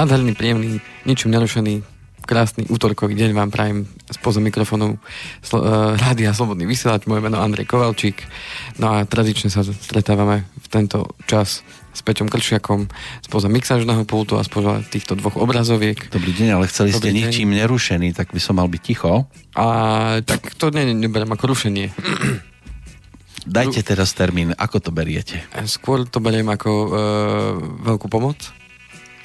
nádherný, príjemný, ničím nerušený, krásny útorkový deň vám prajem spoza mikrofónu Slo- uh, Rádia Slobodný vysielať. Moje meno Andrej Kovalčík. No a tradične sa stretávame v tento čas s Peťom Kršiakom spoza mixážneho pultu a spoza týchto dvoch obrazoviek. Dobrý deň, ale chceli Dobrý ste deň. ničím nerušený, tak by som mal byť ticho. A tak to ne, neberiem ako rušenie. Dajte teraz termín, ako to beriete? Skôr to beriem ako uh, veľkú pomoc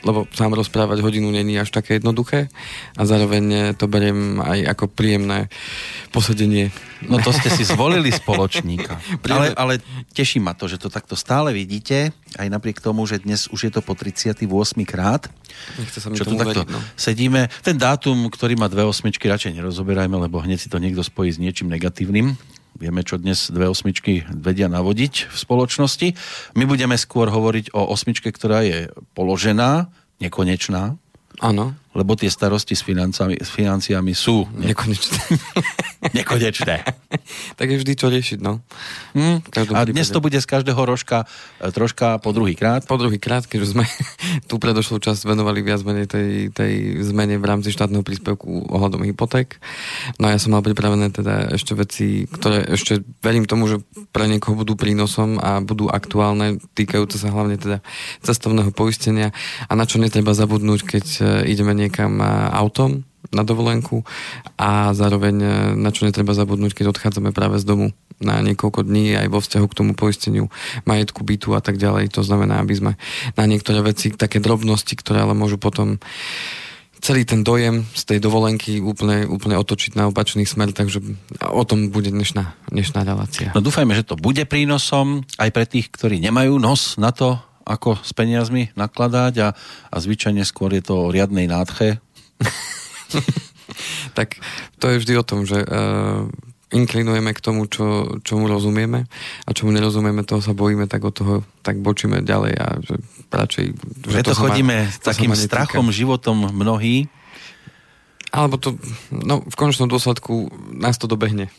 lebo sám rozprávať hodinu není až také jednoduché a zároveň to beriem aj ako príjemné posedenie. No to ste si zvolili spoločníka. ale, ale teší ma to, že to takto stále vidíte, aj napriek tomu, že dnes už je to po 38 krát. Nechce sa mi čo tu takto veriť, no. sedíme. Ten dátum, ktorý má dve osmičky, radšej nerozoberajme, lebo hneď si to niekto spojí s niečím negatívnym. Vieme, čo dnes dve osmičky vedia navodiť v spoločnosti. My budeme skôr hovoriť o osmičke, ktorá je položená, nekonečná. Áno. Lebo tie starosti s, financiami, s financiami sú nekonečné. nekonečné. tak je vždy čo riešiť, no. Hmm. A dnes to bude z každého rožka e, troška po druhý krát. Po druhý krát, keď sme tú predošlú časť venovali viac menej tej, tej zmene v rámci štátneho príspevku ohľadom hypoték. No a ja som mal pripravené teda ešte veci, ktoré ešte verím tomu, že pre niekoho budú prínosom a budú aktuálne, týkajúce sa hlavne teda cestovného poistenia a na čo netreba zabudnúť, keď e, ideme niekam autom na dovolenku a zároveň e, na čo netreba zabudnúť, keď odchádzame práve z domu na niekoľko dní aj vo vzťahu k tomu poisteniu majetku, bytu a tak ďalej. To znamená, aby sme na niektoré veci, také drobnosti, ktoré ale môžu potom celý ten dojem z tej dovolenky úplne, úplne otočiť na opačný smer, takže o tom bude dnešná, dnešná relácia. No dúfajme, že to bude prínosom aj pre tých, ktorí nemajú nos na to, ako s peniazmi nakladať a, a zvyčajne skôr je to o riadnej nádche. tak to je vždy o tom, že uh, inklinujeme k tomu, čo, čomu rozumieme a čomu nerozumieme, toho sa bojíme, tak od toho tak bočíme ďalej a že radšej... Že Preto to chodíme ma, takým strachom životom mnohí. Alebo to, no v konečnom dôsledku nás to dobehne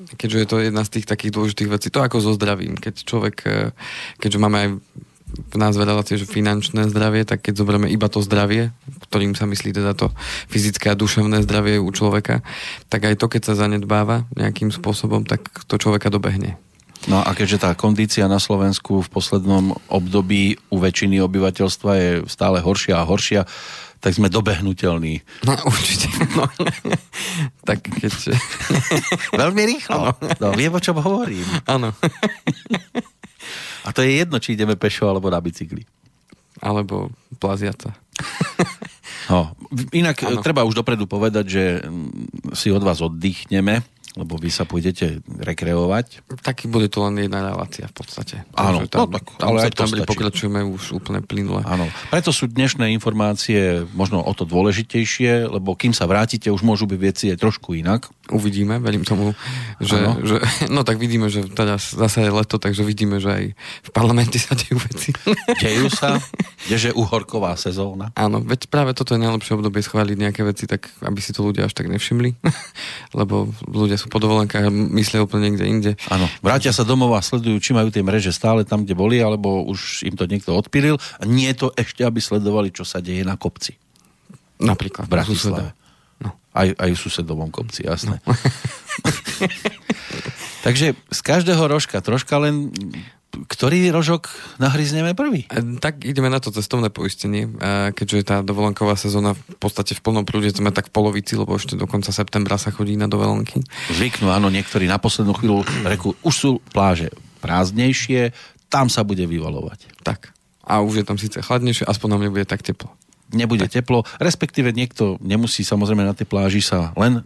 keďže je to jedna z tých takých dôležitých vecí. To ako so zdravím. Keď človek, eh, keďže máme aj v názve relácie, že finančné zdravie, tak keď zoberieme iba to zdravie, ktorým sa myslí teda to fyzické a duševné zdravie u človeka, tak aj to, keď sa zanedbáva nejakým spôsobom, tak to človeka dobehne. No a keďže tá kondícia na Slovensku v poslednom období u väčšiny obyvateľstva je stále horšia a horšia, tak sme dobehnutelní. No určite. No. tak keď... Veľmi rýchlo. No, viem, o čom hovorím. Áno. A to je jedno, či ideme pešo alebo na bicykli. Alebo plaziaca. no, inak ano. treba už dopredu povedať, že mm, si od vás oddychneme lebo vy sa pôjdete rekreovať. Taký bude to len jedna relácia v podstate. Áno, tam, no, tak, ale aj to pokračujeme už úplne plynule. Áno, preto sú dnešné informácie možno o to dôležitejšie, lebo kým sa vrátite, už môžu byť veci aj trošku inak. Uvidíme, verím tomu, že, že no tak vidíme, že teda zase je leto, takže vidíme, že aj v parlamente sa dejú veci. Dejú sa, kdeže uhorková sezóna. Áno, veď práve toto je najlepšie obdobie schváliť nejaké veci, tak aby si to ľudia až tak nevšimli, lebo ľudia sú po dovolenkách a myslia úplne niekde inde. Áno, vrátia sa domov a sledujú, či majú tie mreže stále tam, kde boli, alebo už im to niekto odpíril. A nie je to ešte, aby sledovali, čo sa deje na kopci. Napríklad. V Bratislave. No. Aj, aj v susedovom kopci, jasné. No. Takže z každého rožka troška len ktorý rožok nahryzneme prvý? E, tak ideme na to cestovné poistenie, e, keďže tá dovolenková sezóna v podstate v plnom prúde sme tak v polovici, lebo ešte do konca septembra sa chodí na dovolenky. Zvyknú, áno, niektorí na poslednú chvíľu reku, už sú pláže prázdnejšie, tam sa bude vyvalovať. Tak. A už je tam síce chladnejšie, aspoň nám nebude tak teplo. Nebude tak. teplo, respektíve niekto nemusí samozrejme na tej pláži sa len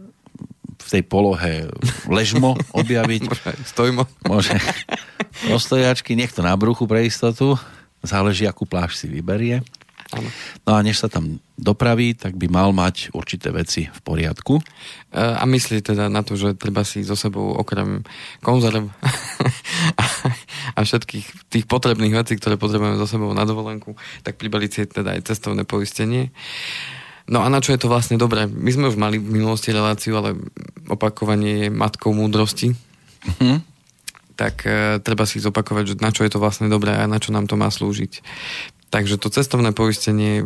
v tej polohe ležmo objaviť. Stojmo. Môže do stojačky, niekto na bruchu pre istotu. Záleží, akú pláž si vyberie. No a než sa tam dopraví, tak by mal mať určité veci v poriadku. E, a myslí teda na to, že treba si so sebou okrem konzerv a všetkých tých potrebných vecí, ktoré potrebujeme so sebou na dovolenku, tak pribaliť si teda aj cestovné poistenie. No a na čo je to vlastne dobré? My sme už mali v minulosti reláciu, ale opakovanie je matkou múdrosti. Mm-hmm. Tak e, treba si zopakovať, že na čo je to vlastne dobré a na čo nám to má slúžiť. Takže to cestovné poistenie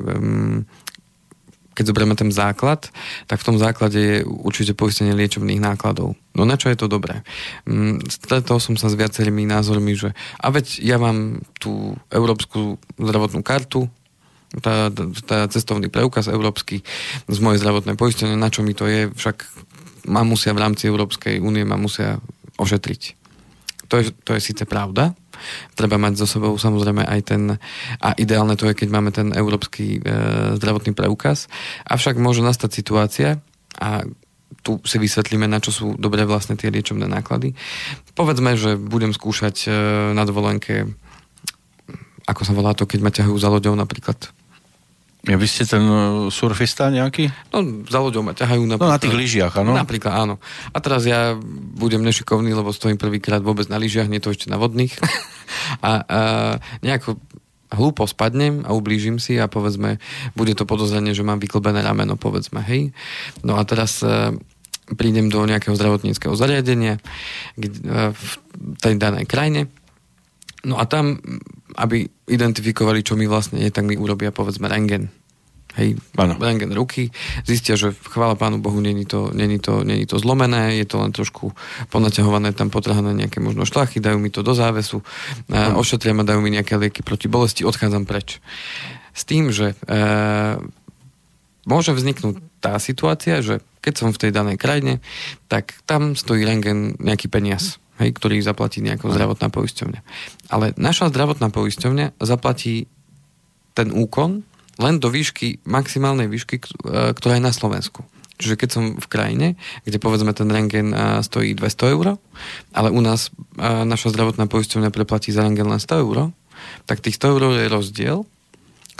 keď zoberieme ten základ, tak v tom základe je určite poistenie liečebných nákladov. No na čo je to dobré? Mm, stretol som sa s viacerými názormi, že a veď ja mám tú európsku zdravotnú kartu, tá, tá cestovný preukaz európsky z mojej zdravotnej poistenie, na čo mi to je, však ma musia v rámci Európskej únie ma musia ošetriť. To je, to je síce pravda, treba mať so sebou samozrejme aj ten, a ideálne to je, keď máme ten európsky e, zdravotný preukaz, avšak môže nastať situácia a tu si vysvetlíme, na čo sú dobré vlastne tie liečebné náklady. Povedzme, že budem skúšať e, na dovolenke ako sa volá to, keď ma ťahajú za loďou napríklad ja, vy ste ten uh, surfista nejaký? No, za loďou ma ťahajú. Napríklad, no, na tých lyžiach, áno? Napríklad, áno. A teraz ja budem nešikovný, lebo stojím prvýkrát vôbec na lyžiach, nie to ešte na vodných. a, a nejako hlúpo spadnem a ublížim si a povedzme, bude to podozrenie, že mám vyklbené rameno, povedzme, hej. No a teraz e, prídem do nejakého zdravotníckého zariadenia kde, e, v tej danej krajine No a tam, aby identifikovali, čo mi vlastne je, tak mi urobia povedzme rengen. Hej, ano. rengen ruky, zistia, že chvála pánu Bohu, není to, není, to, není to zlomené, je to len trošku ponaťahované, tam potrhané nejaké možno šlachy, dajú mi to do závesu, ano. ošetria ma, dajú mi nejaké lieky proti bolesti, odchádzam preč. S tým, že e, môže vzniknúť tá situácia, že keď som v tej danej krajine, tak tam stojí rengen nejaký peniaz hej, ktorý zaplatí nejaká zdravotná poisťovňa. Ale naša zdravotná poisťovňa zaplatí ten úkon len do výšky, maximálnej výšky, e, ktorá je na Slovensku. Čiže keď som v krajine, kde povedzme ten rengen e, stojí 200 eur, ale u nás e, naša zdravotná poisťovňa preplatí za rengen len 100 eur, tak tých 100 eur je rozdiel,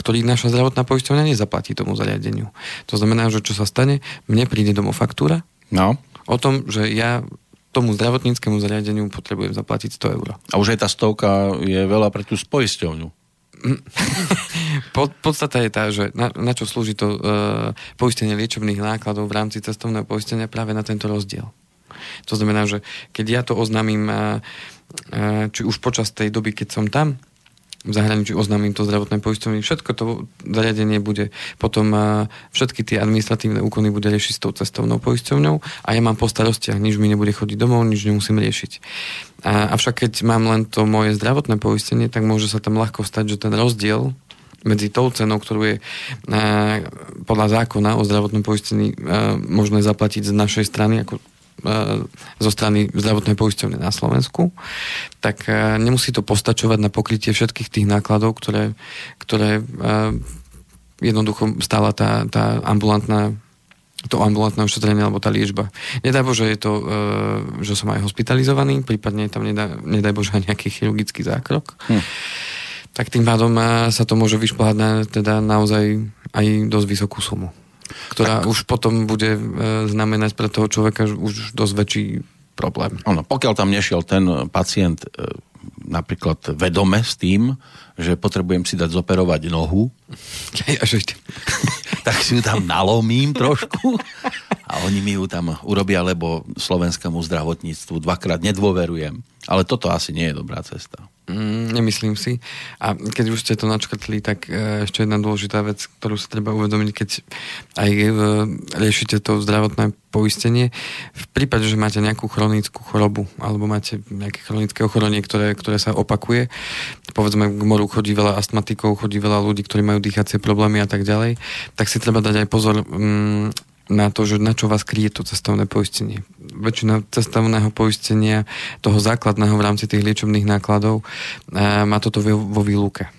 ktorý naša zdravotná poisťovňa nezaplatí tomu zariadeniu. To znamená, že čo sa stane, mne príde domov faktúra no. o tom, že ja tomu zdravotníckému zariadeniu potrebujem zaplatiť 100 eur. A už aj tá stovka je veľa pre tú spoisťovňu. Pod, podstata je tá, že na, na čo slúži to uh, poistenie liečebných nákladov v rámci cestovného poistenia práve na tento rozdiel. To znamená, že keď ja to oznámim, uh, uh, či už počas tej doby, keď som tam, v zahraničí oznámim to zdravotné poisťovne, všetko to zariadenie bude potom všetky tie administratívne úkony bude riešiť s tou cestovnou poisťovňou a ja mám po starostiach, nič mi nebude chodiť domov, nič nemusím riešiť. A, avšak keď mám len to moje zdravotné poistenie, tak môže sa tam ľahko stať, že ten rozdiel medzi tou cenou, ktorú je podľa zákona o zdravotnom poistení možné zaplatiť z našej strany ako zo strany zdravotnej poisťovne na Slovensku, tak e, nemusí to postačovať na pokrytie všetkých tých nákladov, ktoré, ktoré e, jednoducho stála tá, tá ambulantná to ambulantné ošetrenie alebo tá liečba. Nedaj Bože, je to, že som aj hospitalizovaný, prípadne tam nedaj, nedaj Bože aj nejaký chirurgický zákrok. Hm. Tak tým pádom sa to môže vyšplhať na teda naozaj aj dosť vysokú sumu ktorá tak. už potom bude e, znamenať pre toho človeka už dosť väčší problém. Ono, pokiaľ tam nešiel ten pacient e, napríklad vedome s tým, že potrebujem si dať zoperovať nohu, tak si ju tam nalomím trošku a oni mi ju tam urobia, lebo slovenskému zdravotníctvu dvakrát nedôverujem. Ale toto asi nie je dobrá cesta. Mm, nemyslím si. A keď už ste to načkrtli, tak e, ešte jedna dôležitá vec, ktorú sa treba uvedomiť, keď aj e, riešite to zdravotné poistenie. V prípade, že máte nejakú chronickú chorobu alebo máte nejaké chronické ochorenie, ktoré, ktoré sa opakuje, povedzme k moru chodí veľa astmatikov, chodí veľa ľudí, ktorí majú dýchacie problémy a tak ďalej, tak si treba dať aj pozor mm, na to, že na čo vás kryje to cestovné poistenie. Väčšina cestovného poistenia, toho základného v rámci tých liečebných nákladov, e, má toto vo výluke.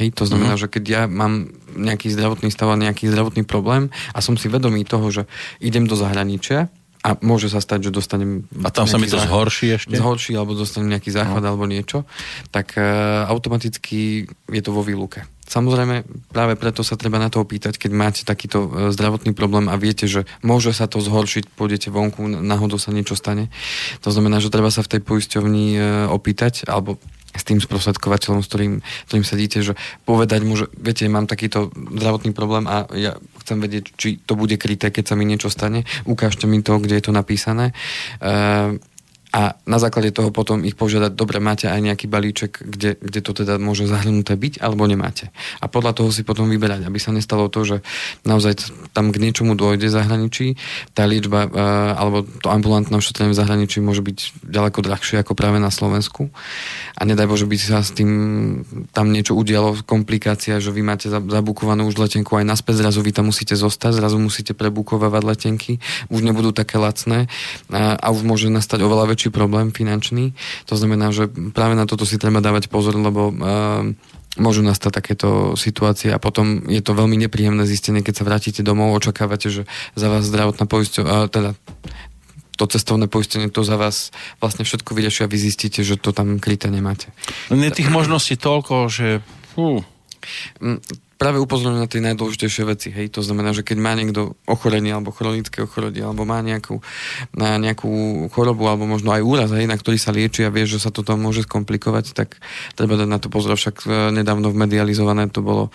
Hej, to znamená, mm-hmm. že keď ja mám nejaký zdravotný stav a nejaký zdravotný problém a som si vedomý toho, že idem do zahraničia, a môže sa stať, že dostanem... A tam sa mi to zhorší ešte? Zhorší, alebo dostanem nejaký záchvat no. alebo niečo, tak uh, automaticky je to vo výluke. Samozrejme, práve preto sa treba na to opýtať, keď máte takýto e, zdravotný problém a viete, že môže sa to zhoršiť, pôjdete vonku, náhodou sa niečo stane. To znamená, že treba sa v tej poisťovni e, opýtať, alebo s tým sprostredkovateľom, s ktorým, ktorým sedíte, že povedať mu, že viete, mám takýto zdravotný problém a ja chcem vedieť, či to bude kryté, keď sa mi niečo stane. Ukážte mi to, kde je to napísané. Uh, a na základe toho potom ich požiadať, dobre, máte aj nejaký balíček, kde, kde to teda môže zahrnuté byť, alebo nemáte. A podľa toho si potom vyberať, aby sa nestalo to, že naozaj tam k niečomu dôjde v zahraničí, tá liečba e, alebo to ambulantné ošetrenie v zahraničí môže byť ďaleko drahšie ako práve na Slovensku. A nedaj Bože, by sa s tým tam niečo udialo, komplikácia, že vy máte zabukovanú už letenku aj naspäť, zrazu vy tam musíte zostať, zrazu musíte prebukovať letenky, už nebudú také lacné a, už môže nastať oveľa väčší väčší problém finančný. To znamená, že práve na toto si treba dávať pozor, lebo uh, môžu nastať takéto situácie a potom je to veľmi nepríjemné zistenie, keď sa vrátite domov, očakávate, že za vás zdravotná poisťovňa, teda to cestovné poistenie to za vás vlastne všetko vyrieši a vy zistíte, že to tam kryté nemáte. No, je tých možností toľko, že... Fú. Práve upozorňujem na tie najdôležitejšie veci. Hej, to znamená, že keď má niekto ochorenie alebo chronické ochorenie alebo má nejakú, na nejakú chorobu alebo možno aj úraz, hej, na ktorý sa lieči a vie, že sa to tam môže skomplikovať, tak treba dať na to pozor. Však e, nedávno v medializované to bolo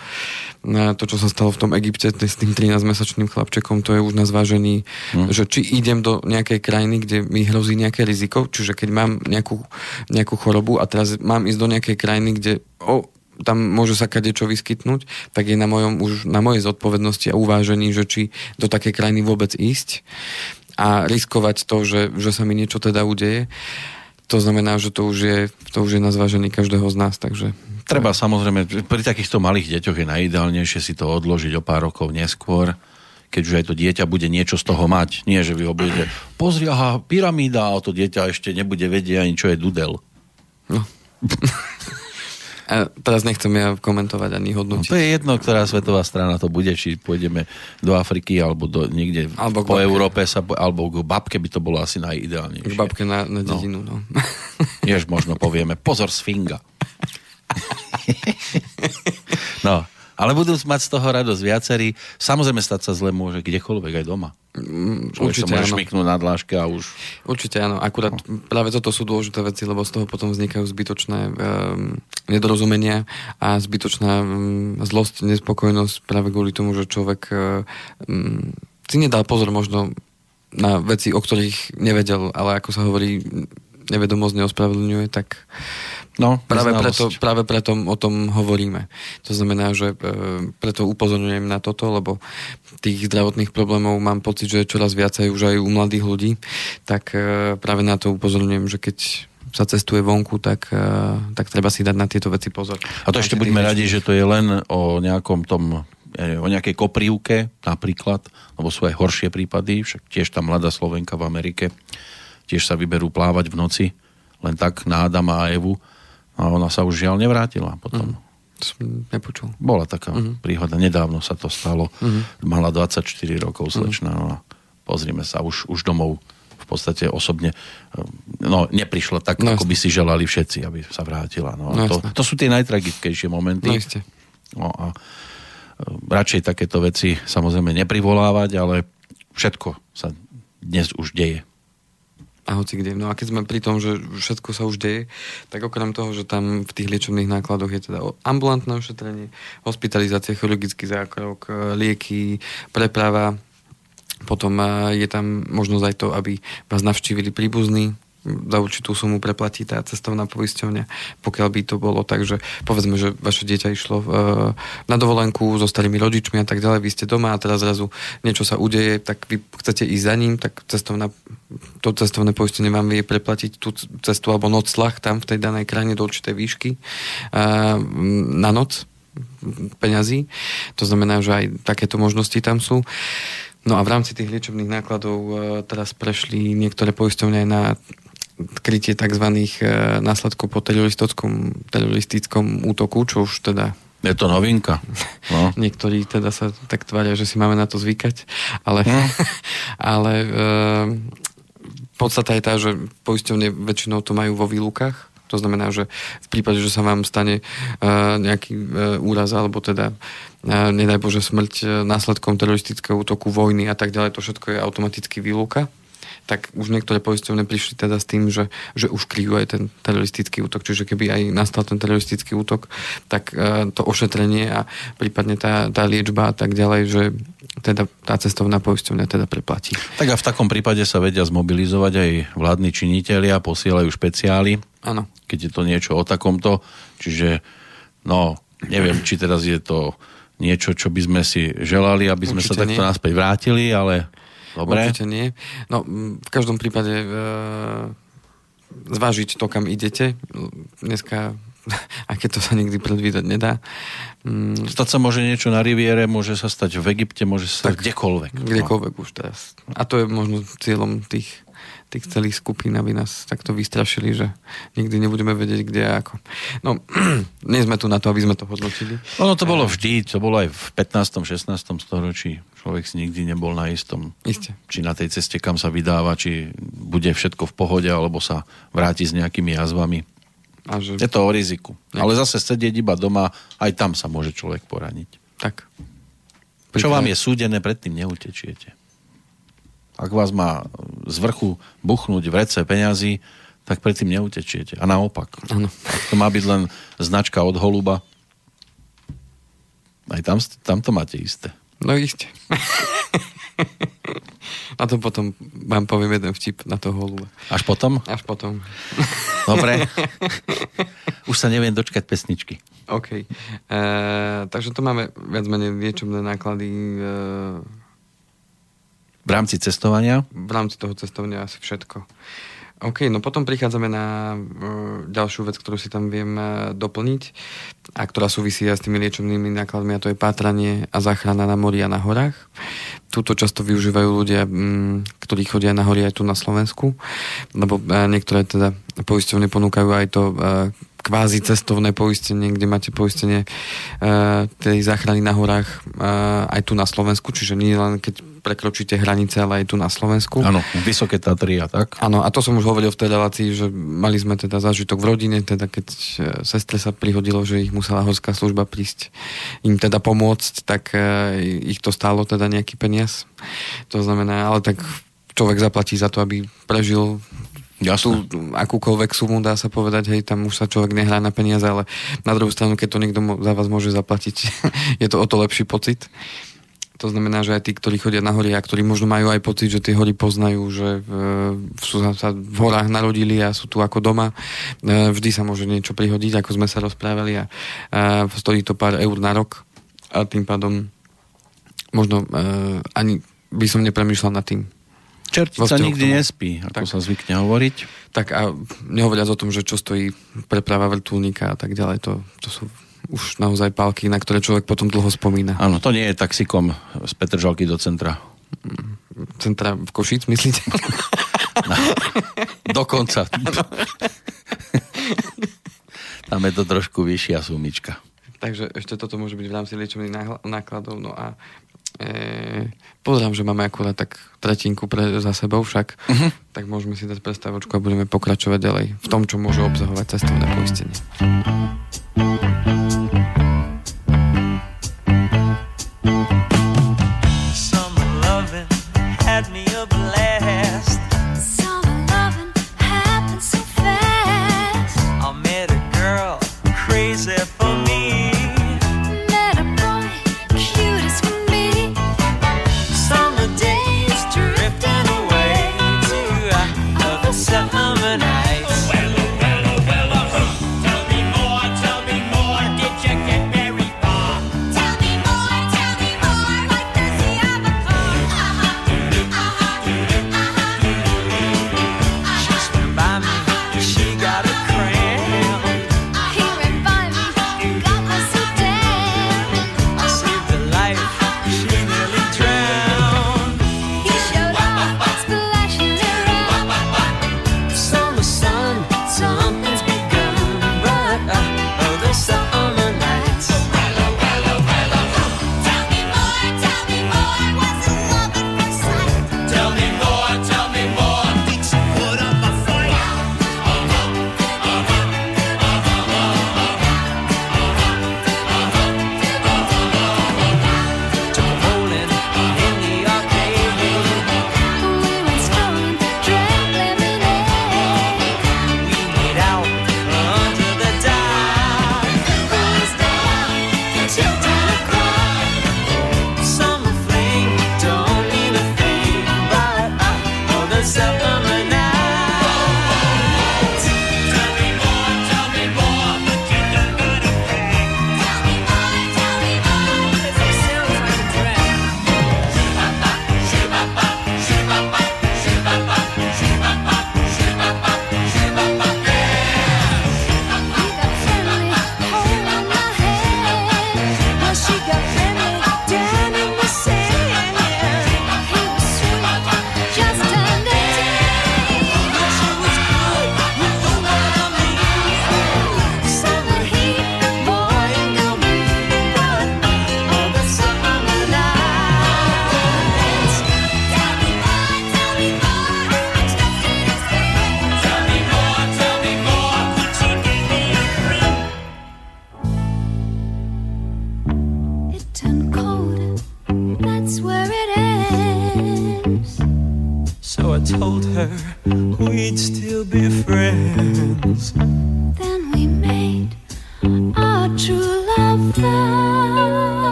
na to, čo sa stalo v tom Egypte s tým 13-mesačným chlapčekom, to je už na zvážení, hmm. že či idem do nejakej krajiny, kde mi hrozí nejaké riziko, čiže keď mám nejakú, nejakú chorobu a teraz mám ísť do nejakej krajiny, kde o, tam môže sa kadečo vyskytnúť, tak je na, mojom, už na mojej zodpovednosti a uvážení, že či do takej krajiny vôbec ísť a riskovať to, že, že sa mi niečo teda udeje. To znamená, že to už je, to už je na zvážení každého z nás, takže... Treba samozrejme, pri takýchto malých deťoch je najideálnejšie si to odložiť o pár rokov neskôr, keď už aj to dieťa bude niečo z toho mať. Nie, že vy ho budete, pozri, aha, pyramída, a to dieťa ešte nebude vedieť ani čo je dudel. No. A teraz nechcem ja komentovať ani hodnotiť. No, to je jedno, ktorá svetová strana to bude, či pôjdeme do Afriky alebo do, niekde alebo po Európe, sa, alebo k babke by to bolo asi najideálnejšie. K babke na, na no. dedinu, no. no. Jež možno povieme, pozor sfinga. no, ale budú mať z toho radosť viacerí. Samozrejme stať sa zle môže kdekoľvek aj doma. Mm, Človek určite sa môže šmiknúť na dláške a už... Určite áno. Akurát no. práve toto sú dôležité veci, lebo z toho potom vznikajú zbytočné um, nedorozumenia a zbytočná um, zlosť, nespokojnosť práve kvôli tomu, že človek um, si nedal pozor možno na veci, o ktorých nevedel, ale ako sa hovorí, nevedomosť neospravedlňuje, tak No, práve preto, práve preto o tom hovoríme. To znamená, že e, preto upozorňujem na toto, lebo tých zdravotných problémov mám pocit, že čoraz viacej už aj u mladých ľudí, tak e, práve na to upozorňujem, že keď sa cestuje vonku, tak, e, tak treba si dať na tieto veci pozor. A to ešte buďme radi, že to je len o nejakom tom o nejakej koprívke napríklad, lebo sú aj horšie prípady, však tiež tá mladá Slovenka v Amerike, tiež sa vyberú plávať v noci, len tak na Adama a Evu a ona sa už žiaľ nevrátila potom. Mm. Som nepočul. Bola taká mm-hmm. príhoda, nedávno sa to stalo. Mm-hmm. Mala 24 rokov slečná mm-hmm. no a pozrime sa, už, už domov v podstate osobne no, neprišla tak, no, ako by si želali všetci, aby sa vrátila. No, no, to, to sú tie najtragickejšie momenty. No, no a e, radšej takéto veci samozrejme neprivolávať, ale všetko sa dnes už deje a hoci kde. No a keď sme pri tom, že všetko sa už deje, tak okrem toho, že tam v tých liečebných nákladoch je teda ambulantné ošetrenie, hospitalizácia, chirurgický zákrok, e, lieky, preprava, potom e, je tam možnosť aj to, aby vás navštívili príbuzní, za určitú sumu preplatí tá cestovná poisťovňa, pokiaľ by to bolo tak, že povedzme, že vaše dieťa išlo uh, na dovolenku so starými rodičmi a tak ďalej, vy ste doma a teraz zrazu niečo sa udeje, tak vy chcete ísť za ním, tak cestovná, to cestovné poistenie vám vie preplatiť tú cestu alebo noclach tam v tej danej krajine do určitej výšky uh, na noc peňazí. To znamená, že aj takéto možnosti tam sú. No a v rámci tých liečebných nákladov uh, teraz prešli niektoré poisťovne aj na krytie tzv. E, následkov po teroristickom, teroristickom útoku, čo už teda je to novinka. No. Niektorí teda sa tak tvária, že si máme na to zvykať, ale, hm. ale e, podstata je tá, že poisťovne väčšinou to majú vo výlukách, to znamená, že v prípade, že sa vám stane uh, nejaký uh, úraz alebo teda uh, nedaj Bože smrť uh, následkom teroristického útoku, vojny a tak ďalej, to všetko je automaticky výluka tak už niektoré poisťovne prišli teda s tým, že, že už kryjú aj ten teroristický útok. Čiže keby aj nastal ten teroristický útok, tak uh, to ošetrenie a prípadne tá, tá liečba a tak ďalej, že teda tá cestovná poisťovňa teda preplatí. Tak a v takom prípade sa vedia zmobilizovať aj vládni činitelia, posielajú špeciály. Áno. Keď je to niečo o takomto, čiže no, neviem, či teraz je to niečo, čo by sme si želali, aby sme Určite sa takto nie. naspäť vrátili, ale dobre. Určite nie. No, v každom prípade e, zvážiť to, kam idete. Dneska a keď to sa nikdy predvídať nedá. Mm. Stať sa môže niečo na riviere, môže sa stať v Egypte, môže sa stať kdekoľvek. Kdekoľvek no. už teraz. A to je možno cieľom tých tých celých skupín, aby nás takto vystrašili, že nikdy nebudeme vedieť, kde a ako. No, nie sme tu na to, aby sme to hodnotili. Ono to bolo vždy, to bolo aj v 15. 16. storočí. Človek si nikdy nebol na istom. Isté. Či na tej ceste, kam sa vydáva, či bude všetko v pohode, alebo sa vráti s nejakými jazvami. A že... Je to o riziku. Nie. Ale zase sedieť iba doma, aj tam sa môže človek poraniť. Tak. Čo vám je súdené, predtým neutečiete. Ak vás má z vrchu buchnúť v rece peňazí, tak predtým neutečiete. A naopak. Ano. Ak to má byť len značka od holuba, aj tam, tam to máte isté. No isté. na to potom vám poviem jeden vtip na to holuba. Až potom? Až potom. Dobre. Už sa neviem dočkať pesničky. OK. E, takže to máme viac menej liečebné náklady e, v rámci cestovania? V rámci toho cestovania asi všetko. OK, no potom prichádzame na uh, ďalšiu vec, ktorú si tam viem uh, doplniť a ktorá súvisí aj s tými liečebnými nákladmi a to je pátranie a záchrana na mori a na horách. Túto často využívajú ľudia, um, ktorí chodia na hory aj tu na Slovensku, lebo uh, niektoré teda poisťovne ponúkajú aj to kvázi cestovné poistenie, kde máte poistenie uh, tej záchrany na horách uh, aj tu na Slovensku, čiže nie len keď prekročíte hranice, ale aj tu na Slovensku. Áno, vysoké Tatry a tak. Áno, a to som už hovoril v tej relácii, že mali sme teda zážitok v rodine, teda keď e, sestre sa prihodilo, že ich musela horská služba prísť im teda pomôcť, tak uh, ich to stálo teda nejaký peniaz. To znamená, ale tak človek zaplatí za to, aby prežil Jasne. tú akúkoľvek sumu, dá sa povedať, hej, tam už sa človek nehrá na peniaze, ale na druhú stranu, keď to niekto za vás môže zaplatiť, je to o to lepší pocit. To znamená, že aj tí, ktorí chodia na hory a ktorí možno majú aj pocit, že tie hory poznajú, že v, sú sa v horách narodili a sú tu ako doma, e, vždy sa môže niečo prihodiť, ako sme sa rozprávali a, a stojí to pár eur na rok a tým pádom možno ani by som nepremýšľal nad tým, Čertica nikdy nespí, ako tak. sa zvykne hovoriť. Tak a nehovoriac o tom, že čo stojí preprava vrtulníka a tak ďalej, to, to sú už naozaj pálky, na ktoré človek potom dlho spomína. Áno, to nie je taxikom z Petržalky do centra. Centra v Košic, myslíte? No, dokonca. Tam je to trošku vyššia sumička. Takže ešte toto môže byť v rámci liečebných nákladov. No a E, pozerám, že máme akurát tak tretinku pre, za sebou však, uh-huh. tak môžeme si dať prestávočku a budeme pokračovať ďalej v tom, čo môže obsahovať cestovné poistenie.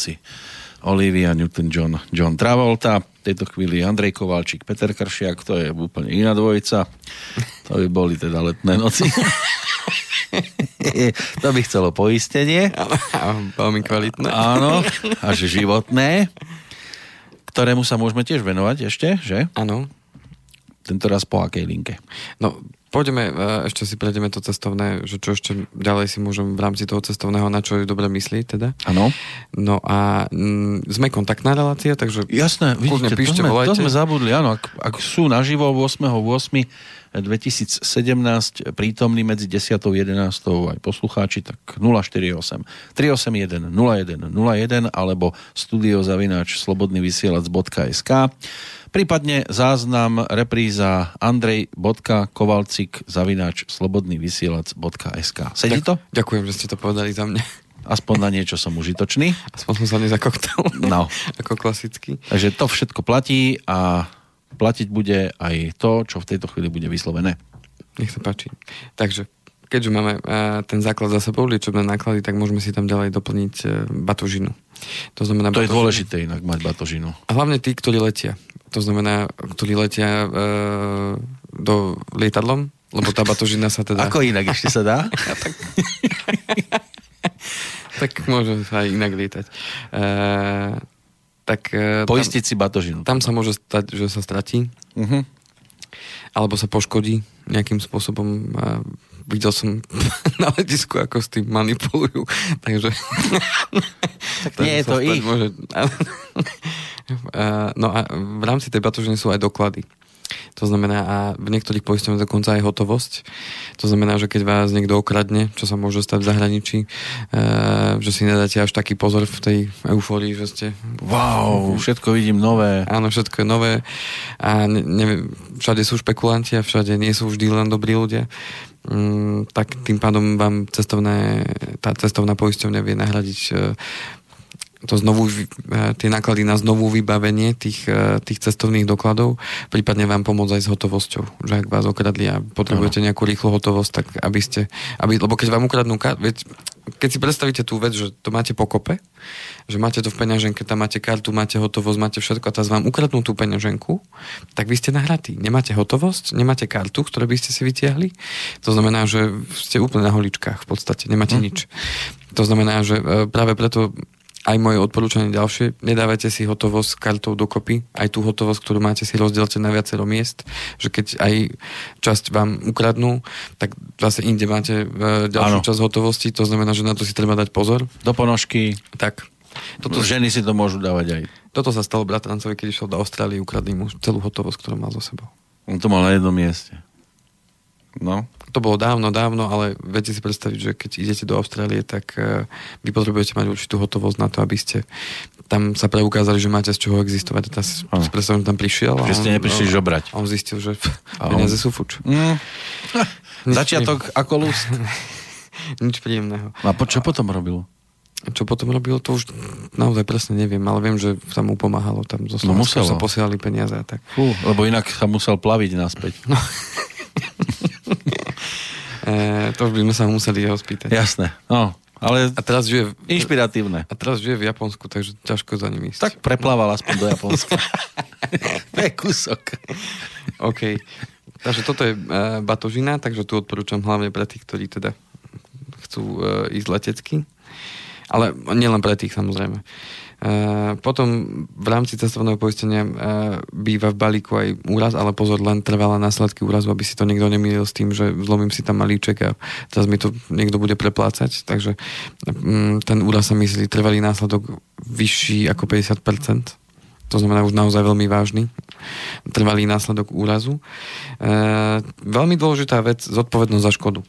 Noci. Olivia Newton-John, John Travolta, v tejto chvíli Andrej Kovalčík, Peter Kršiak, to je úplne iná dvojica. To by boli teda letné noci. to by chcelo poistenie. Veľmi kvalitné. Áno, až životné, ktorému sa môžeme tiež venovať ešte, že? Áno. Tento raz po akej linke? No, Poďme, e, ešte si prejdeme to cestovné, že čo ešte ďalej si môžem v rámci toho cestovného, na čo je dobre myslieť teda. Áno. No a mm, sme kontaktná relácia, takže Jasné, vidíte, píšte, to, sme, volajte. to sme zabudli, áno, ak, ak sú naživo 8.8.2017 prítomní medzi 10. a 11. aj poslucháči, tak 048 381 01 01 alebo studiozavináč slobodnyvysielac.sk prípadne záznam repríza andrej.kovalcik zavináč slobodnyvysielac.sk Sedí to? Ďakujem, že ste to povedali za mňa. Aspoň na niečo som užitočný. Aspoň som sa nezakoktal. No. Ako klasicky. Takže to všetko platí a platiť bude aj to, čo v tejto chvíli bude vyslovené. Nech sa páči. Takže, keďže máme uh, ten základ za sebou, liečebné náklady, tak môžeme si tam ďalej doplniť uh, batožinu. To znamená... To je batožinu- dôležité inak mať batožinu. A hlavne tí, ktorí letia. To znamená, ktorí letia uh, do lietadlom, lebo tá batožina sa teda... Ako inak ešte sa dá? Tak môže sa aj inak lietať. Uh, tak uh, Poistiť si batožinu. tam, tam sa môže stať, že sa stratí, Uh-huh. alebo sa poškodí nejakým spôsobom. A videl som na letisku, ako s tým manipulujú. Takže... Tak nie je to ich. Môže... No a v rámci tej batožiny sú aj doklady. To znamená, a v niektorých poisťovniach dokonca aj hotovosť. To znamená, že keď vás niekto okradne, čo sa môže stať v zahraničí, e, že si nedáte až taký pozor v tej eufórii, že ste Wow, všetko vidím nové. Áno, všetko je nové a ne, neviem, všade sú špekulanti a všade nie sú vždy len dobrí ľudia. Mm, tak tým pádom vám cestovné, tá cestovná poisťovňa vie nahradiť e, to znovu, e, tie náklady na znovu vybavenie tých, e, tých cestovných dokladov, prípadne vám pomôcť aj s hotovosťou. Že ak vás okradli a potrebujete nejakú rýchlu hotovosť, tak aby ste, aby, lebo keď vám ukradnú, veď, keď si predstavíte tú vec, že to máte pokope, že máte to v peňaženke, tam máte kartu, máte hotovosť, máte všetko a teraz vám ukradnú tú peňaženku, tak vy ste nahratí. Nemáte hotovosť, nemáte kartu, ktoré by ste si vytiahli. To znamená, že ste úplne na holičkách v podstate, nemáte Mhm. nič. To znamená, že e, práve preto aj moje odporúčanie ďalšie, nedávajte si hotovosť s kartou dokopy, aj tú hotovosť, ktorú máte si rozdielte na viacero miest, že keď aj časť vám ukradnú, tak zase inde máte e, ďalšiu Áno. časť hotovosti, to znamená, že na to si treba dať pozor. Do ponožky. Tak, Toto toto, ženy si to môžu dávať aj. toto sa stalo bratrancovi, keď išiel do Austrálie, ukradli mu celú hotovosť, ktorú mal so sebou. On to mal na jednom mieste. No. To bolo dávno, dávno, ale viete si predstaviť, že keď idete do Austrálie, tak uh, vy potrebujete mať určitú hotovosť na to, aby ste tam sa preukázali, že máte z čoho existovať. Áno. si predstavím, tam prišiel. Že ste on- neprišli a- žobrať. On zistil, že on- peniaze sú fuč. Mm. Začiatok ako lust. Nič príjemného. A po, čo potom robil? Čo potom robil, to už naozaj presne neviem, ale viem, že tam mu pomáhalo. Tam zo No Slovenska muselo. sa posielali peniaze a tak. Fú, lebo inak sa musel plaviť naspäť. E, to by sme sa museli jeho spýtať. Jasné. No, ale A teraz žije, inšpiratívne. a teraz žije v Japonsku, takže ťažko za ním ísť. Tak preplával aspoň do Japonska. to je kúsok. OK. Takže toto je uh, batožina, takže tu odporúčam hlavne pre tých, ktorí teda chcú uh, ísť letecky. Ale nielen pre tých samozrejme. Uh, potom v rámci cestovného poistenia uh, býva v balíku aj úraz, ale pozor, len trvalé následky úrazu, aby si to niekto nemýlil s tým, že zlomím si tam malíček a teraz mi to niekto bude preplácať. Takže um, ten úraz sa myslí trvalý následok vyšší ako 50%. To znamená už naozaj veľmi vážny trvalý následok úrazu. Uh, veľmi dôležitá vec, zodpovednosť za škodu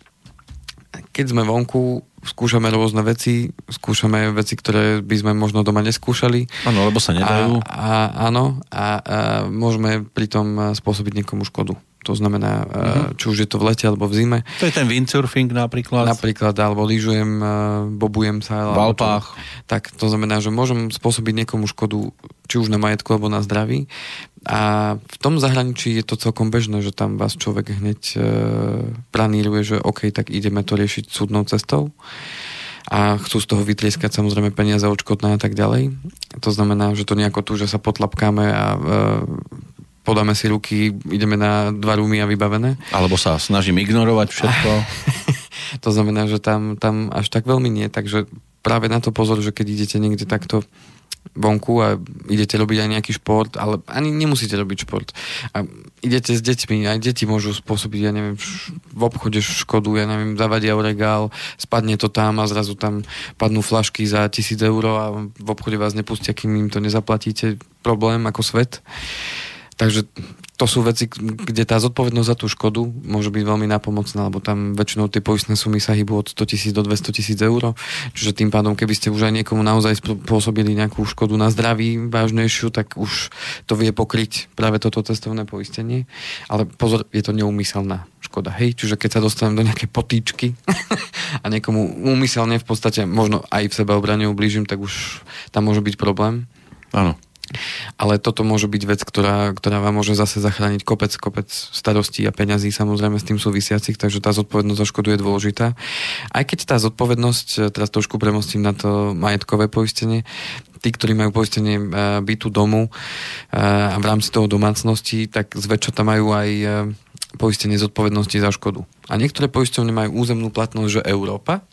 keď sme vonku, skúšame rôzne veci, skúšame veci, ktoré by sme možno doma neskúšali. Áno, lebo sa nedajú. A, a, áno, a, a môžeme pritom spôsobiť niekomu škodu. To znamená, uh-huh. či už je to v lete alebo v zime. To je ten windsurfing napríklad. Napríklad, alebo lyžujem, bobujem sa. V Alpách. To, tak to znamená, že môžem spôsobiť niekomu škodu, či už na majetku alebo na zdraví. A v tom zahraničí je to celkom bežné, že tam vás človek hneď e, planíruje, že OK, tak ideme to riešiť súdnou cestou a chcú z toho vytrieskať samozrejme peniaze odškodné a tak ďalej. To znamená, že to nejako tu, že sa potlapkáme a e, podáme si ruky, ideme na dva rúmy a vybavené. Alebo sa snažím ignorovať všetko. to znamená, že tam, tam až tak veľmi nie, takže práve na to pozor, že keď idete niekde takto vonku a idete robiť aj nejaký šport, ale ani nemusíte robiť šport. A idete s deťmi, aj deti môžu spôsobiť, ja neviem, v obchode škodu, ja neviem, zavadia o regál, spadne to tam a zrazu tam padnú flašky za tisíc eur a v obchode vás nepustia, kým im to nezaplatíte. Problém ako svet. Takže to sú veci, kde tá zodpovednosť za tú škodu môže byť veľmi napomocná, lebo tam väčšinou tie poistné sumy sa hýbu od 100 tisíc do 200 tisíc eur. Čiže tým pádom, keby ste už aj niekomu naozaj spôsobili nejakú škodu na zdraví vážnejšiu, tak už to vie pokryť práve toto cestovné poistenie. Ale pozor, je to neumyselná škoda. Hej, čiže keď sa dostanem do nejaké potýčky a niekomu úmyselne v podstate možno aj v sebe obrane ublížim, tak už tam môže byť problém. Áno. Ale toto môže byť vec, ktorá, ktorá vám môže zase zachrániť kopec, kopec starostí a peňazí samozrejme s tým súvisiacich, takže tá zodpovednosť za škodu je dôležitá. Aj keď tá zodpovednosť, teraz trošku premostím na to majetkové poistenie, tí, ktorí majú poistenie e, bytu domu e, a v rámci toho domácnosti, tak zväčša tam majú aj e, poistenie zodpovednosti za škodu. A niektoré poisťovne majú územnú platnosť, že Európa,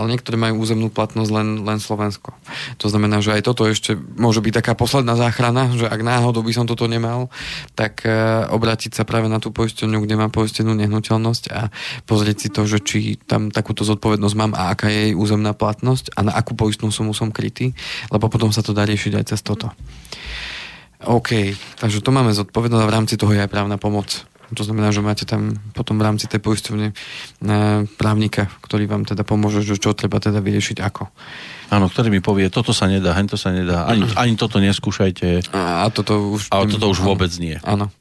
ale niektoré majú územnú platnosť len, len Slovensko. To znamená, že aj toto ešte môže byť taká posledná záchrana, že ak náhodou by som toto nemal, tak uh, obrátiť sa práve na tú poisťovňu, kde má poistenú nehnuteľnosť a pozrieť si to, že či tam takúto zodpovednosť mám a aká je jej územná platnosť a na akú poistnú sumu som krytý, lebo potom sa to dá riešiť aj cez toto. OK, takže to máme zodpovednosť a v rámci toho je aj právna pomoc. To znamená, že máte tam potom v rámci tej poisťovne e, právnika, ktorý vám teda pomôže, že čo treba teda vyriešiť ako. Áno, ktorý mi povie, toto sa nedá, hento sa nedá, ani, ani toto neskúšajte. A, a toto už... A toto už vôbec nie. Áno.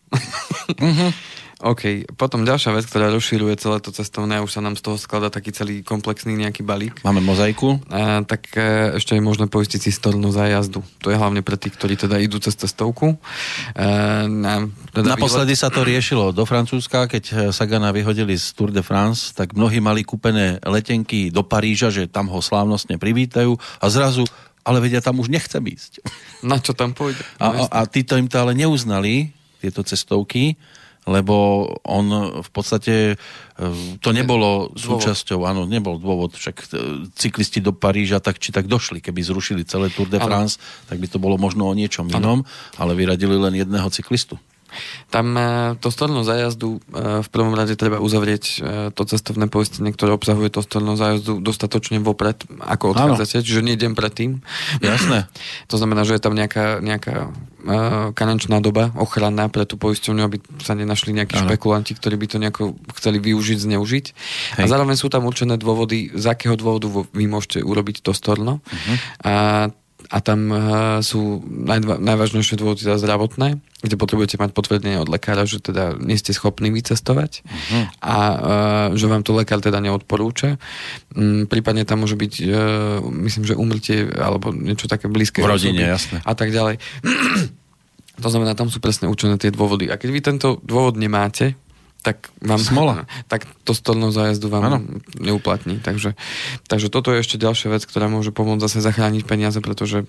OK, potom ďalšia vec, ktorá rozširuje celé to cestovné už sa nám z toho skladá taký celý komplexný nejaký balík. Máme mozaiku. A, tak e, ešte je možné poistiť si stornú zájazdu. To je hlavne pre tých, ktorí teda idú cez cestovku. E, na, teda Naposledy výlet... sa to riešilo do Francúzska, keď Sagana vyhodili z Tour de France, tak mnohí mali kúpené letenky do Paríža, že tam ho slávnostne privítajú a zrazu ale vedia, tam už nechcem ísť. Na čo tam pôjde? A, a, a títo im to ale neuznali, tieto cestovky, lebo on v podstate e, to nebolo dôvod. súčasťou, áno, nebol dôvod, však e, cyklisti do Paríža tak či tak došli, keby zrušili celé Tour de France, ano. tak by to bolo možno o niečom ano. inom, ale vyradili len jedného cyklistu. Tam e, to stornú zájazdu e, v prvom rade treba uzavrieť e, to cestovné poistenie, ktoré obsahuje to stornú zájazdu dostatočne vopred, ako odchádzate, čiže nie deň predtým. Jasné. To znamená, že je tam nejaká, nejaká kanančná doba ochranná pre tú poisťovňu, aby sa nenašli nejakí ano. špekulanti, ktorí by to nejako chceli využiť, zneužiť. Hej. A zároveň sú tam určené dôvody, z akého dôvodu vy môžete urobiť to storno. Uh-huh. A a tam uh, sú najva, najvážnejšie dôvody teda zdravotné, kde potrebujete mať potvrdenie od lekára, že teda nie ste schopní vycestovať uh-huh. a uh, že vám to lekár teda neodporúča. Um, prípadne tam môže byť, uh, myslím, že umrtie alebo niečo také blízke. V rodine, jasné. A tak ďalej. to znamená, tam sú presne určené tie dôvody. A keď vy tento dôvod nemáte, tak vám, Smola. tak to stolnou zájazdu vám ano. neuplatní. Takže, takže toto je ešte ďalšia vec, ktorá môže pomôcť zase zachrániť peniaze, pretože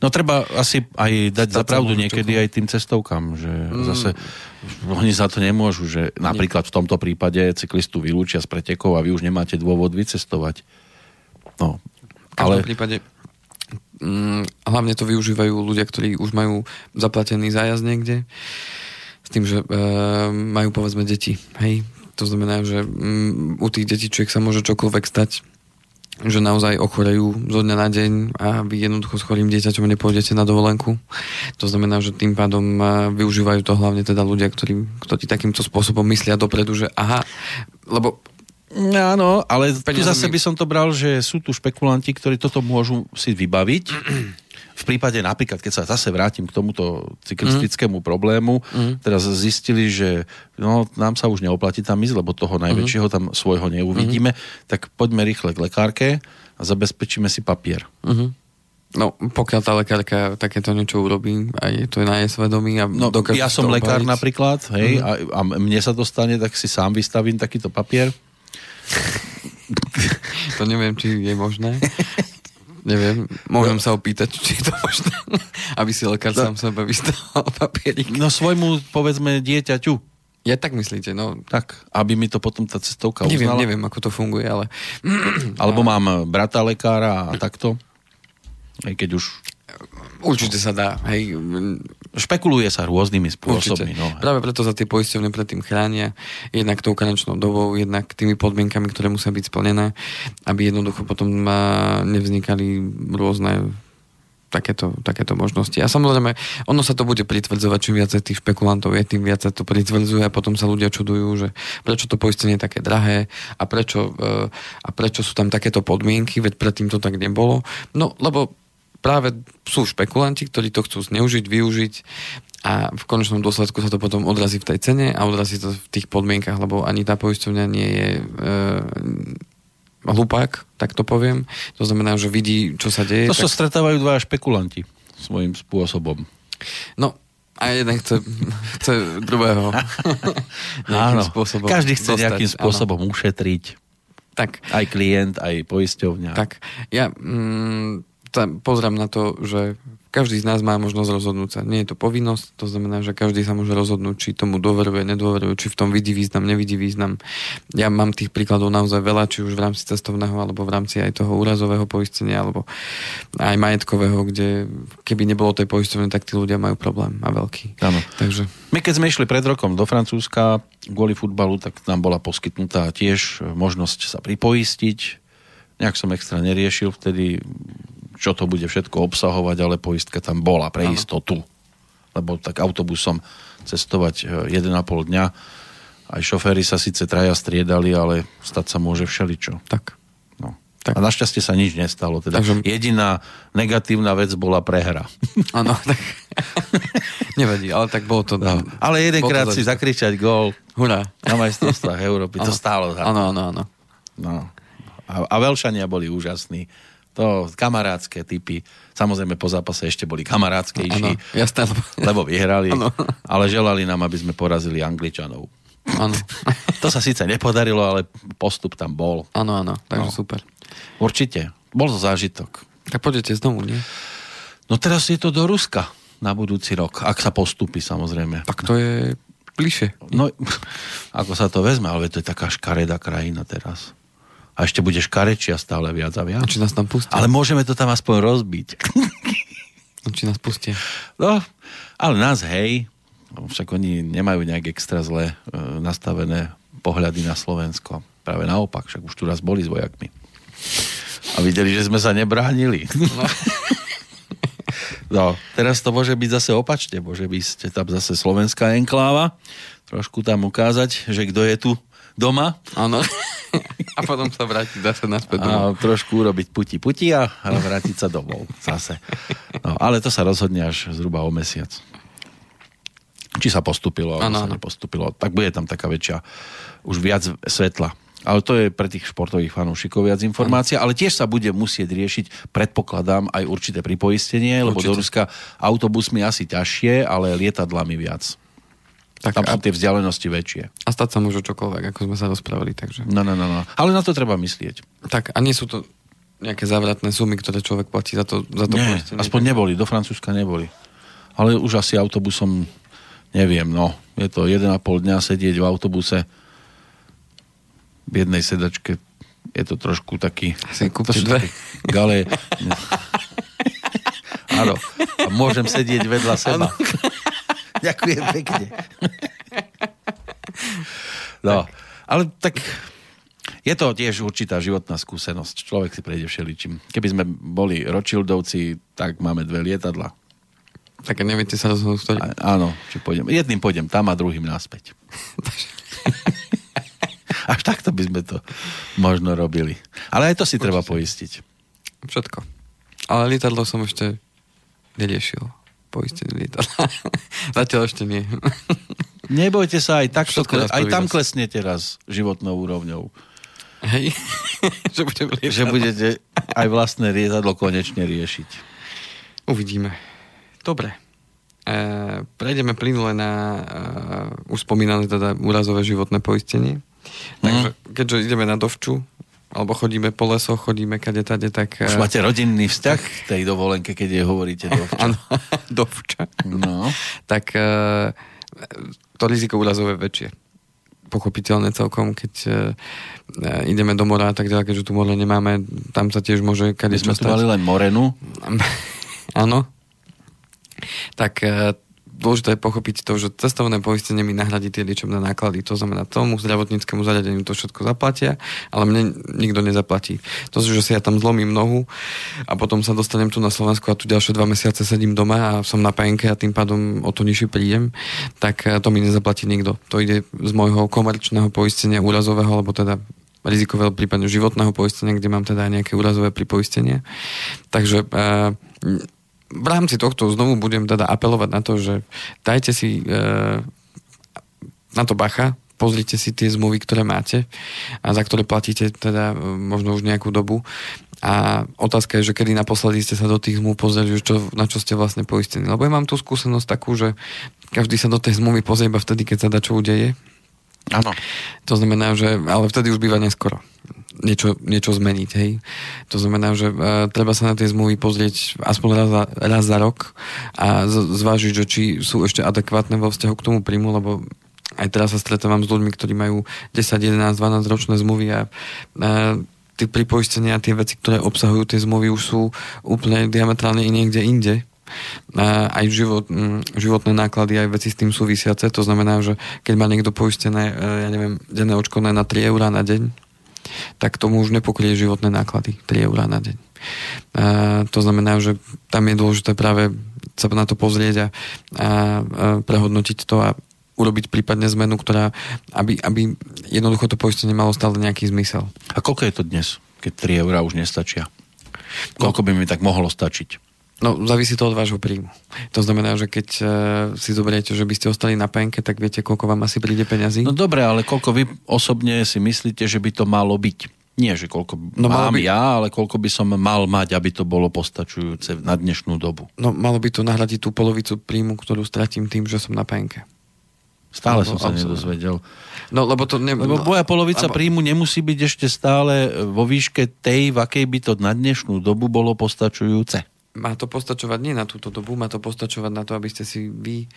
No treba asi aj dať za pravdu niekedy aj tým cestovkám, že mm. zase oni za to nemôžu, že napríklad v tomto prípade cyklistu vylúčia z pretekov a vy už nemáte dôvod vycestovať. No, každom Ale- prípade mm, hlavne to využívajú ľudia, ktorí už majú zaplatený zájazd niekde, s tým, že e, majú povedzme deti. Hej? To znamená, že mm, u tých detičiek sa môže čokoľvek stať, že naozaj ochorejú zo dňa na deň a vy jednoducho s chorým dieťaťom nepôjdete na dovolenku. To znamená, že tým pádom e, využívajú to hlavne teda ľudia, ktorí, ktorí takýmto spôsobom myslia dopredu, že aha, lebo Áno, ale tu zase by som to bral, že sú tu špekulanti, ktorí toto môžu si vybaviť. V prípade napríklad, keď sa zase vrátim k tomuto cyklistickému problému, teraz zistili, že no, nám sa už neoplatí tam ísť, lebo toho najväčšieho tam svojho neuvidíme, tak poďme rýchle k lekárke a zabezpečíme si papier. Uh-huh. No, pokiaľ tá lekárka takéto niečo urobí a je to na jej svedomí a No, ja som lekár obhájiť. napríklad, hej, a, a mne sa to stane, tak si sám vystavím takýto papier. To neviem, či je možné. neviem, môžem sa opýtať, či to možné, aby si lekár sám sebe vystaval papierik. No svojmu, povedzme, dieťaťu. Ja tak myslíte, no Tak, aby mi to potom tá cestovka neviem, uznala. neviem, ako to funguje, ale Alebo mám brata lekára a takto. Aj keď už určite sa dá, hej, špekuluje sa rôznymi Určite. spôsobmi. No. Práve preto sa tie poisťovne predtým chránia, jednak tou karenčnou dobou, jednak tými podmienkami, ktoré musia byť splnené, aby jednoducho potom nevznikali rôzne takéto, takéto možnosti. A samozrejme, ono sa to bude pritvrdzovať, čím viacej tých špekulantov je, tým viac sa to pritvrdzuje a potom sa ľudia čudujú, že prečo to poistenie je také drahé a prečo, e, a prečo sú tam takéto podmienky, veď predtým to tak nebolo. No, lebo práve sú špekulanti, ktorí to chcú zneužiť, využiť a v konečnom dôsledku sa to potom odrazí v tej cene a odrazí to v tých podmienkach, lebo ani tá poisťovňa nie je e, hlupák, tak to poviem. To znamená, že vidí, čo sa deje. To sa tak, stretávajú dvaja špekulanti svojím spôsobom. no, a jeden chce, chce druhého Áno, spôsobom každý chce dostať. nejakým Áno. spôsobom ušetriť. Tak, Aj klient, aj poisťovňa. tak. Ja mm, ta, pozriem na to, že každý z nás má možnosť rozhodnúť sa. Nie je to povinnosť, to znamená, že každý sa môže rozhodnúť, či tomu dôveruje, nedôveruje, či v tom vidí význam, nevidí význam. Ja mám tých príkladov naozaj veľa, či už v rámci cestovného, alebo v rámci aj toho úrazového poistenia, alebo aj majetkového, kde keby nebolo tej poisťovne, tak tí ľudia majú problém a veľký. Áno. Takže My keď sme išli pred rokom do Francúzska kvôli futbalu, tak nám bola poskytnutá tiež možnosť sa pripoistiť. Nejak som extra neriešil vtedy, čo to bude všetko obsahovať, ale poistka tam bola pre istotu. Lebo tak autobusom cestovať e, 1,5 dňa. Aj šoféry sa síce traja striedali, ale stať sa môže všeličo. tak. No. Tak. A našťastie sa nič nestalo. Teda Takže- jediná negatívna vec bola prehra. Áno, tak. Nevadí, ale tak bolo to... No. Ale jedenkrát to si zakričať gól Hurá. na majstrovstvách Európy, to Áno. stálo za to. Áno, áno, áno. No. A, a Velšania boli úžasní. To kamarádske typy. Samozrejme po zápase ešte boli kamarádskejší, jasné. lebo- lebo vyhrali, Áno. ale želali nám, aby sme porazili Angličanov. Áno, To sa síce nepodarilo, ale postup tam bol. áno, áno, takže No. super. Určite. Bol to zážitok. Tak poďte znovu, nie? No teraz je to do Ruska na budúci rok, ak sa postupí samozrejme. Tak to je bližšie. No, ako sa to vezme, ale to je taká škaredá krajina teraz. A ešte bude škarečia stále viac a A viac. či nás tam pustia? Ale môžeme to tam aspoň rozbiť. A či nás pustia? No, ale nás hej, však oni nemajú nejak extra zle e, nastavené pohľady na Slovensko. Práve naopak, však už tu raz boli s vojakmi. A videli, že sme sa nebránili. No, teraz to môže byť zase opačne. Môže byť tam zase slovenská enkláva. Trošku tam ukázať, že kto je tu doma. Áno. A potom sa vrátiť zase naspäť A domov. trošku urobiť puti puti a a vrátiť sa domov zase. No, ale to sa rozhodne až zhruba o mesiac. Či sa postupilo, alebo sa nepostupilo. Tak bude tam taká väčšia, už viac svetla. Ale to je pre tých športových fanúšikov viac informácia, ale tiež sa bude musieť riešiť, predpokladám, aj určité pripoistenie, lebo Určite. do Ruska autobusmi asi ťažšie, ale lietadlami viac. Tak Tam a, sú tie vzdialenosti väčšie. a stať sa môže čokoľvek, ako sme sa rozprávali. Takže. No, no, no, no. Ale na to treba myslieť. Tak a nie sú to nejaké závratné sumy, ktoré človek platí za to, za to Nie, poistenie. aspoň neboli, do Francúzska neboli. Ale už asi autobusom, neviem, no. Je to 1,5 dňa sedieť v autobuse v jednej sedačke je to trošku taký... Si kúpte dve. Gale... Áno, a môžem sedieť vedľa seba. Ďakujem pekne. No, ale tak je to tiež určitá životná skúsenosť. Človek si prejde všeličím. Keby sme boli Rothschildovci, tak máme dve lietadla. Tak neviete sa rozhodnúť, ktorý. Áno, či pôjdem. Jedným pôjdem tam a druhým naspäť. Až takto by sme to možno robili. Ale aj to si treba poistiť. Všetko. Ale lietadlo som ešte neriešil. Poistenie lietadla. Zatiaľ ešte nie. Nebojte sa, aj, Všetko kle, aj tam privíraz. klesnete raz životnou úrovňou. Hej. že budem. Že budete aj vlastné lietadlo konečne riešiť. Uvidíme. Dobre. E, prejdeme plynule na e, už spomínané teda úrazové životné poistenie. Takže keďže ideme na dovču, alebo chodíme po lesoch, chodíme kade tade, tak... Už e, máte rodinný vzťah k tej dovolenke, keď je hovoríte do Áno, dovča. No. tak e, to riziko úrazové je väčšie. Pochopiteľne celkom, keď e, e, ideme do mora a tak ďalej, keďže tu more nemáme, tam sa tiež môže My kade sme tu mali len morenu. Áno. Tak dôležité je pochopiť to, že cestovné poistenie mi nahradí tie liečebné náklady. To znamená, tomu zdravotníckému zariadeniu to všetko zaplatia, ale mne nikto nezaplatí. To, že si ja tam zlomím nohu a potom sa dostanem tu na Slovensku a tu ďalšie dva mesiace sedím doma a som na penke a tým pádom o to nižší príjem, tak e, to mi nezaplatí nikto. To ide z môjho komerčného poistenia úrazového, alebo teda rizikového prípadne životného poistenia, kde mám teda aj nejaké úrazové pripoistenie. Takže e, v rámci tohto znovu budem teda apelovať na to, že dajte si e, na to bacha, pozrite si tie zmluvy, ktoré máte a za ktoré platíte teda e, možno už nejakú dobu. A otázka je, že kedy naposledy ste sa do tých zmluv pozreli, že čo, na čo ste vlastne poistení. Lebo ja mám tú skúsenosť takú, že každý sa do tej zmluvy pozrie iba vtedy, keď sa dá čo udeje. Áno. To znamená, že ale vtedy už býva neskoro niečo, niečo zmeniť, hej. To znamená, že uh, treba sa na tie zmluvy pozrieť aspoň raz za, raz za rok a z, zvážiť, že či sú ešte adekvátne vo vzťahu k tomu príjmu, lebo aj teraz sa stretávam s ľuďmi, ktorí majú 10, 11, 12 ročné zmluvy a uh, tie pripoistenia, tie veci, ktoré obsahujú tie zmluvy, už sú úplne diametrálne i niekde inde. A aj život, životné náklady, aj veci s tým súvisiace. To znamená, že keď má niekto poistené, e, ja neviem, denné očkodné na 3 eurá na deň, tak tomu už nepokrie životné náklady 3 eurá na deň. A to znamená, že tam je dôležité práve sa na to pozrieť a, a prehodnotiť to a urobiť prípadne zmenu, ktorá, aby, aby jednoducho to poistenie malo stále nejaký zmysel. A koľko je to dnes, keď 3 eurá už nestačia? Koľko by mi tak mohlo stačiť? No, závisí to od vášho príjmu. To znamená, že keď uh, si zoberiete, že by ste ostali na penke, tak viete, koľko vám asi príde peňazí? No dobre, ale koľko vy osobne si myslíte, že by to malo byť? Nie, že koľko No, mám by- ja, ale koľko by som mal mať, aby to bolo postačujúce na dnešnú dobu. No, malo by to nahradiť tú polovicu príjmu, ktorú stratím tým, že som na penke. Stále Alebo som sa absolútne. nedozvedel. No, lebo to... Ne, Lebo no, moja polovica lebo- príjmu nemusí byť ešte stále vo výške tej, v akej by to na dnešnú dobu bolo postačujúce. Má to postačovať nie na túto dobu, má to postačovať na to, aby ste si vy...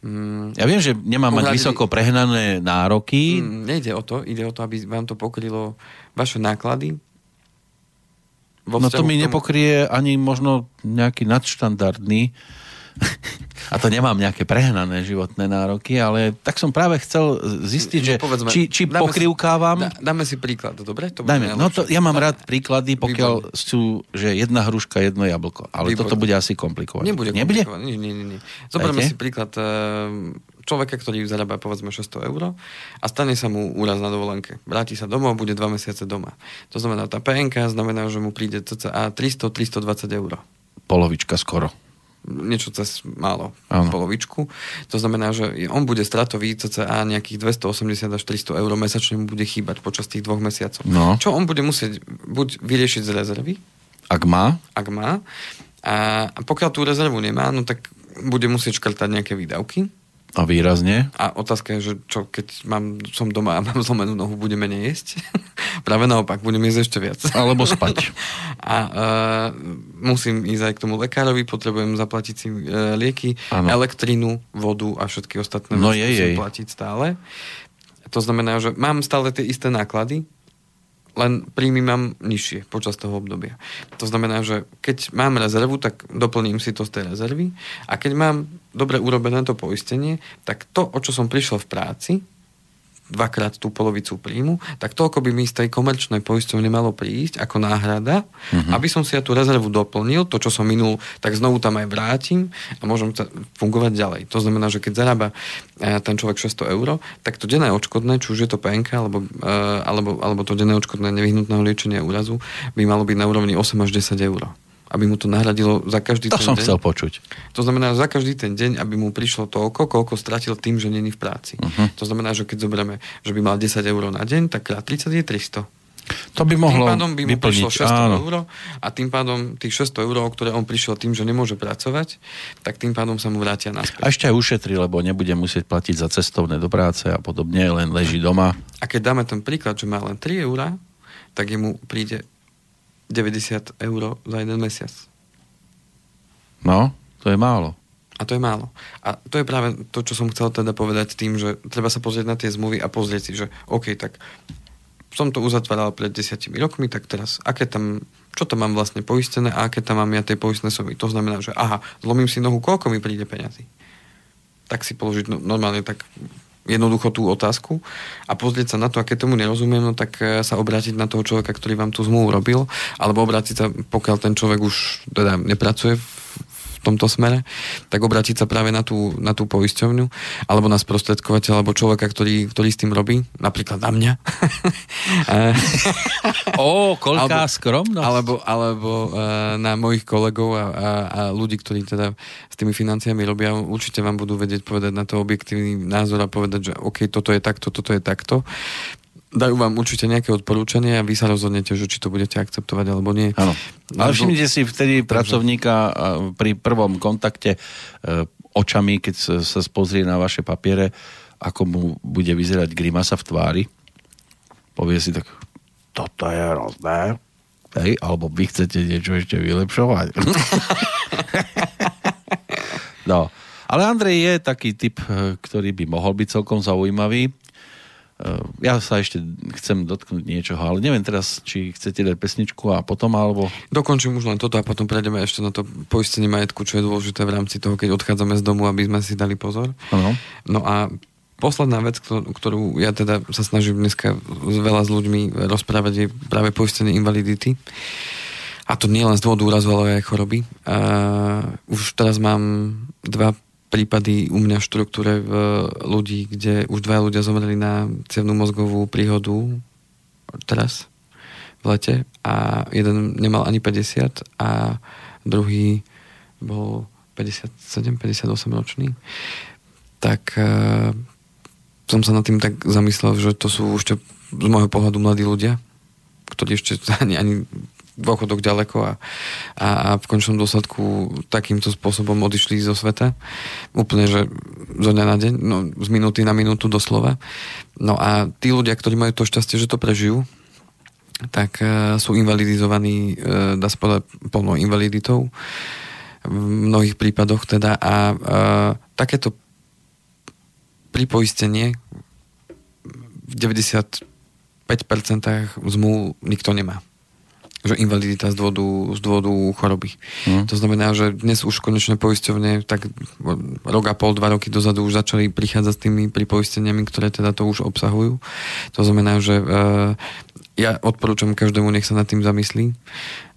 Mm, Ja viem, že nemám mať vysoko prehnané nároky, mm, nejde o to, ide o to, aby vám to pokrylo vaše náklady. No to mi tomu- nepokrie ani možno nejaký nadštandardný a to nemám nejaké prehnané životné nároky, ale tak som práve chcel zistiť, že No, Povedzme, či, či dáme pokrivkávam... Si, dá, dáme si príklad, dobre? To Dajme, no to, ja mám Dá- rád príklady, pokiaľ Výborne. sú, že jedna hruška, jedno jablko. Ale Výborne. toto bude asi komplikovať. Nebude Nebude? komplikované. Nie, nie, nie. Zoberme si príklad eh, človeka, ktorý zarába povedzme 600 eur a stane sa mu úraz na dovolenke. Vráti sa domov, bude dva mesiace doma. To znamená, tá PNK znamená, že mu príde cca 300-320 eur. Polovička skoro. Niečo cez málo, Áno. polovičku. To znamená, že on bude stratový cca nejakých 280 až 300 eur mesačne mu bude chýbať počas tých dvoch mesiacov. No. Čo on bude musieť buď vyriešiť z rezervy, Ak má, ak má. A pokiaľ tú rezervu nemá, no tak bude musieť škrtať nejaké výdavky. A výrazne, A otázka je, že čo keď mám, som doma a mám zlomenú nohu, bude menej jesť? Práve naopak, budem jesť ešte viac. alebo spať. A uh, musím ísť aj k tomu lekárovi, potrebujem zaplatiť si uh, lieky, Áno. elektrinu, vodu a všetky ostatné No veci musím platiť stále. To znamená, že mám stále tie isté náklady, len príjmy mám nižšie počas toho obdobia. To znamená, že keď mám rezervu, tak doplním si to z tej rezervy a keď mám dobre urobené to poistenie, tak to, o čo som prišiel v práci, dvakrát tú polovicu príjmu, tak toľko by mi z tej komerčnej poisťovne malo prísť ako náhrada, mm-hmm. aby som si ja tú rezervu doplnil, to, čo som minul, tak znovu tam aj vrátim a môžem ta- fungovať ďalej. To znamená, že keď zarába e, ten človek 600 eur, tak to denné odškodné, či už je to PNK, alebo, e, alebo, alebo to denné odškodné nevyhnutného liečenia úrazu, by malo byť na úrovni 8 až 10 eur aby mu to nahradilo za každý To ten som deň. chcel počuť. To znamená, za každý ten deň, aby mu prišlo toľko, koľko stratil tým, že není v práci. Mhm. To znamená, že keď zoberieme, že by mal 10 eur na deň, tak krát 30 je 300. To by mohlo tým pádom by mu vyplniť. prišlo 600 áno. eur a tým pádom tých 600 eur, ktoré on prišiel tým, že nemôže pracovať, tak tým pádom sa mu vrátia naspäť. A ešte aj ušetri, lebo nebude musieť platiť za cestovné do práce a podobne, len leží doma. A keď dáme ten príklad, že má len 3 eur, tak jemu príde 90 eur za jeden mesiac. No, to je málo. A to je málo. A to je práve to, čo som chcel teda povedať tým, že treba sa pozrieť na tie zmluvy a pozrieť si, že OK, tak som to uzatváral pred desiatimi rokmi, tak teraz aké tam, čo tam mám vlastne poistené a aké tam mám ja tie poistné sumy. To znamená, že aha, zlomím si nohu, koľko mi príde peňazí. Tak si položiť no, normálne tak jednoducho tú otázku a pozrieť sa na to, a keď tomu nerozumiem, no tak eh, sa obrátiť na toho človeka, ktorý vám tú zmluvu robil, alebo obrátiť sa, pokiaľ ten človek už teda nepracuje v, tomto smere, tak obrátiť sa práve na tú, na tú poisťovňu, alebo na sprostredkovateľa, alebo človeka, ktorý, ktorý s tým robí, napríklad na mňa. Eh, Ó, koľká Alebo- skromnosť. alebo, alebo uh, na mojich kolegov a, a, a ľudí, ktorí teda s tými financiami robia, určite vám budú vedieť povedať na to objektívny názor a povedať, že OK, toto je takto, toto je takto. Dajú vám určite nejaké odporúčanie a vy sa rozhodnete, že či to budete akceptovať alebo nie. Áno. Ale všimnite si vtedy pracovníka a, pri prvom kontakte e, očami, keď sa, sa spozrie na vaše papiere, ako mu bude vyzerať grimasa v tvári. Povie si tak, toto je hrozné. Hej, alebo vy chcete niečo ešte vylepšovať. no. Ale Andrej je taký typ, e, ktorý by mohol byť celkom zaujímavý. E, Ja sa ešte chcem dotknúť niečoho, ale neviem teraz, či chcete dať pesničku a potom, alebo... Dokončím už len toto a potom prejdeme ešte na to poistenie majetku, čo je dôležité v rámci toho, keď odchádzame z domu, aby sme si dali pozor. Ano. No a posledná vec, kto- ktorú ja teda sa snažím dneska veľa s ľuďmi rozprávať, je práve poistenie invalidity. A to nie len z dôvodu úrazu, ale aj choroby. A už teraz mám dva prípady u mňa v štruktúre v ľudí, kde už dva ľudia zomreli na cevnú mozgovú príhodu teraz v lete a jeden nemal ani 50 a druhý bol 57, 58 ročný. Tak uh, som sa nad tým tak zamyslel, že to sú ešte z môjho pohľadu mladí ľudia, ktorí ešte ani, ani dôchodok ďaleko a, a, a v končnom dôsledku takýmto spôsobom odišli zo sveta. Úplne, že zo dňa na deň, no, z minúty na minútu doslova. No a tí ľudia, ktorí majú to šťastie, že to prežijú, tak uh, sú invalidizovaní, uh, dá sa povedať, plnou invaliditou v mnohých prípadoch teda a uh, takéto pripoistenie v 95% zmluv nikto nemá že invalidita z dôvodu, z dôvodu choroby. Hm. To znamená, že dnes už konečne poisťovne tak rok a pol, dva roky dozadu už začali prichádzať s tými pripoisteniami, ktoré teda to už obsahujú. To znamená, že uh, ja odporúčam každému, nech sa nad tým zamyslí.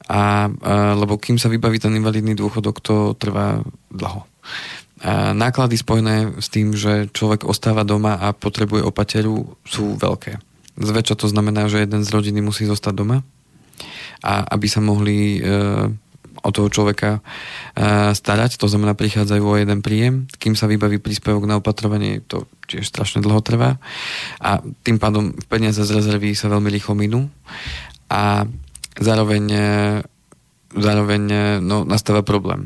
A, uh, lebo kým sa vybaví ten invalidný dôchodok, to trvá dlho. A náklady spojené s tým, že človek ostáva doma a potrebuje opateru, sú veľké. Zväčša to znamená, že jeden z rodiny musí zostať doma a aby sa mohli e, o toho človeka e, starať, to znamená prichádzajú o jeden príjem, kým sa vybaví príspevok na opatrovanie, to tiež strašne dlho trvá a tým pádom peniaze z rezervy sa veľmi rýchlo minú a zároveň, e, zároveň no, nastáva problém.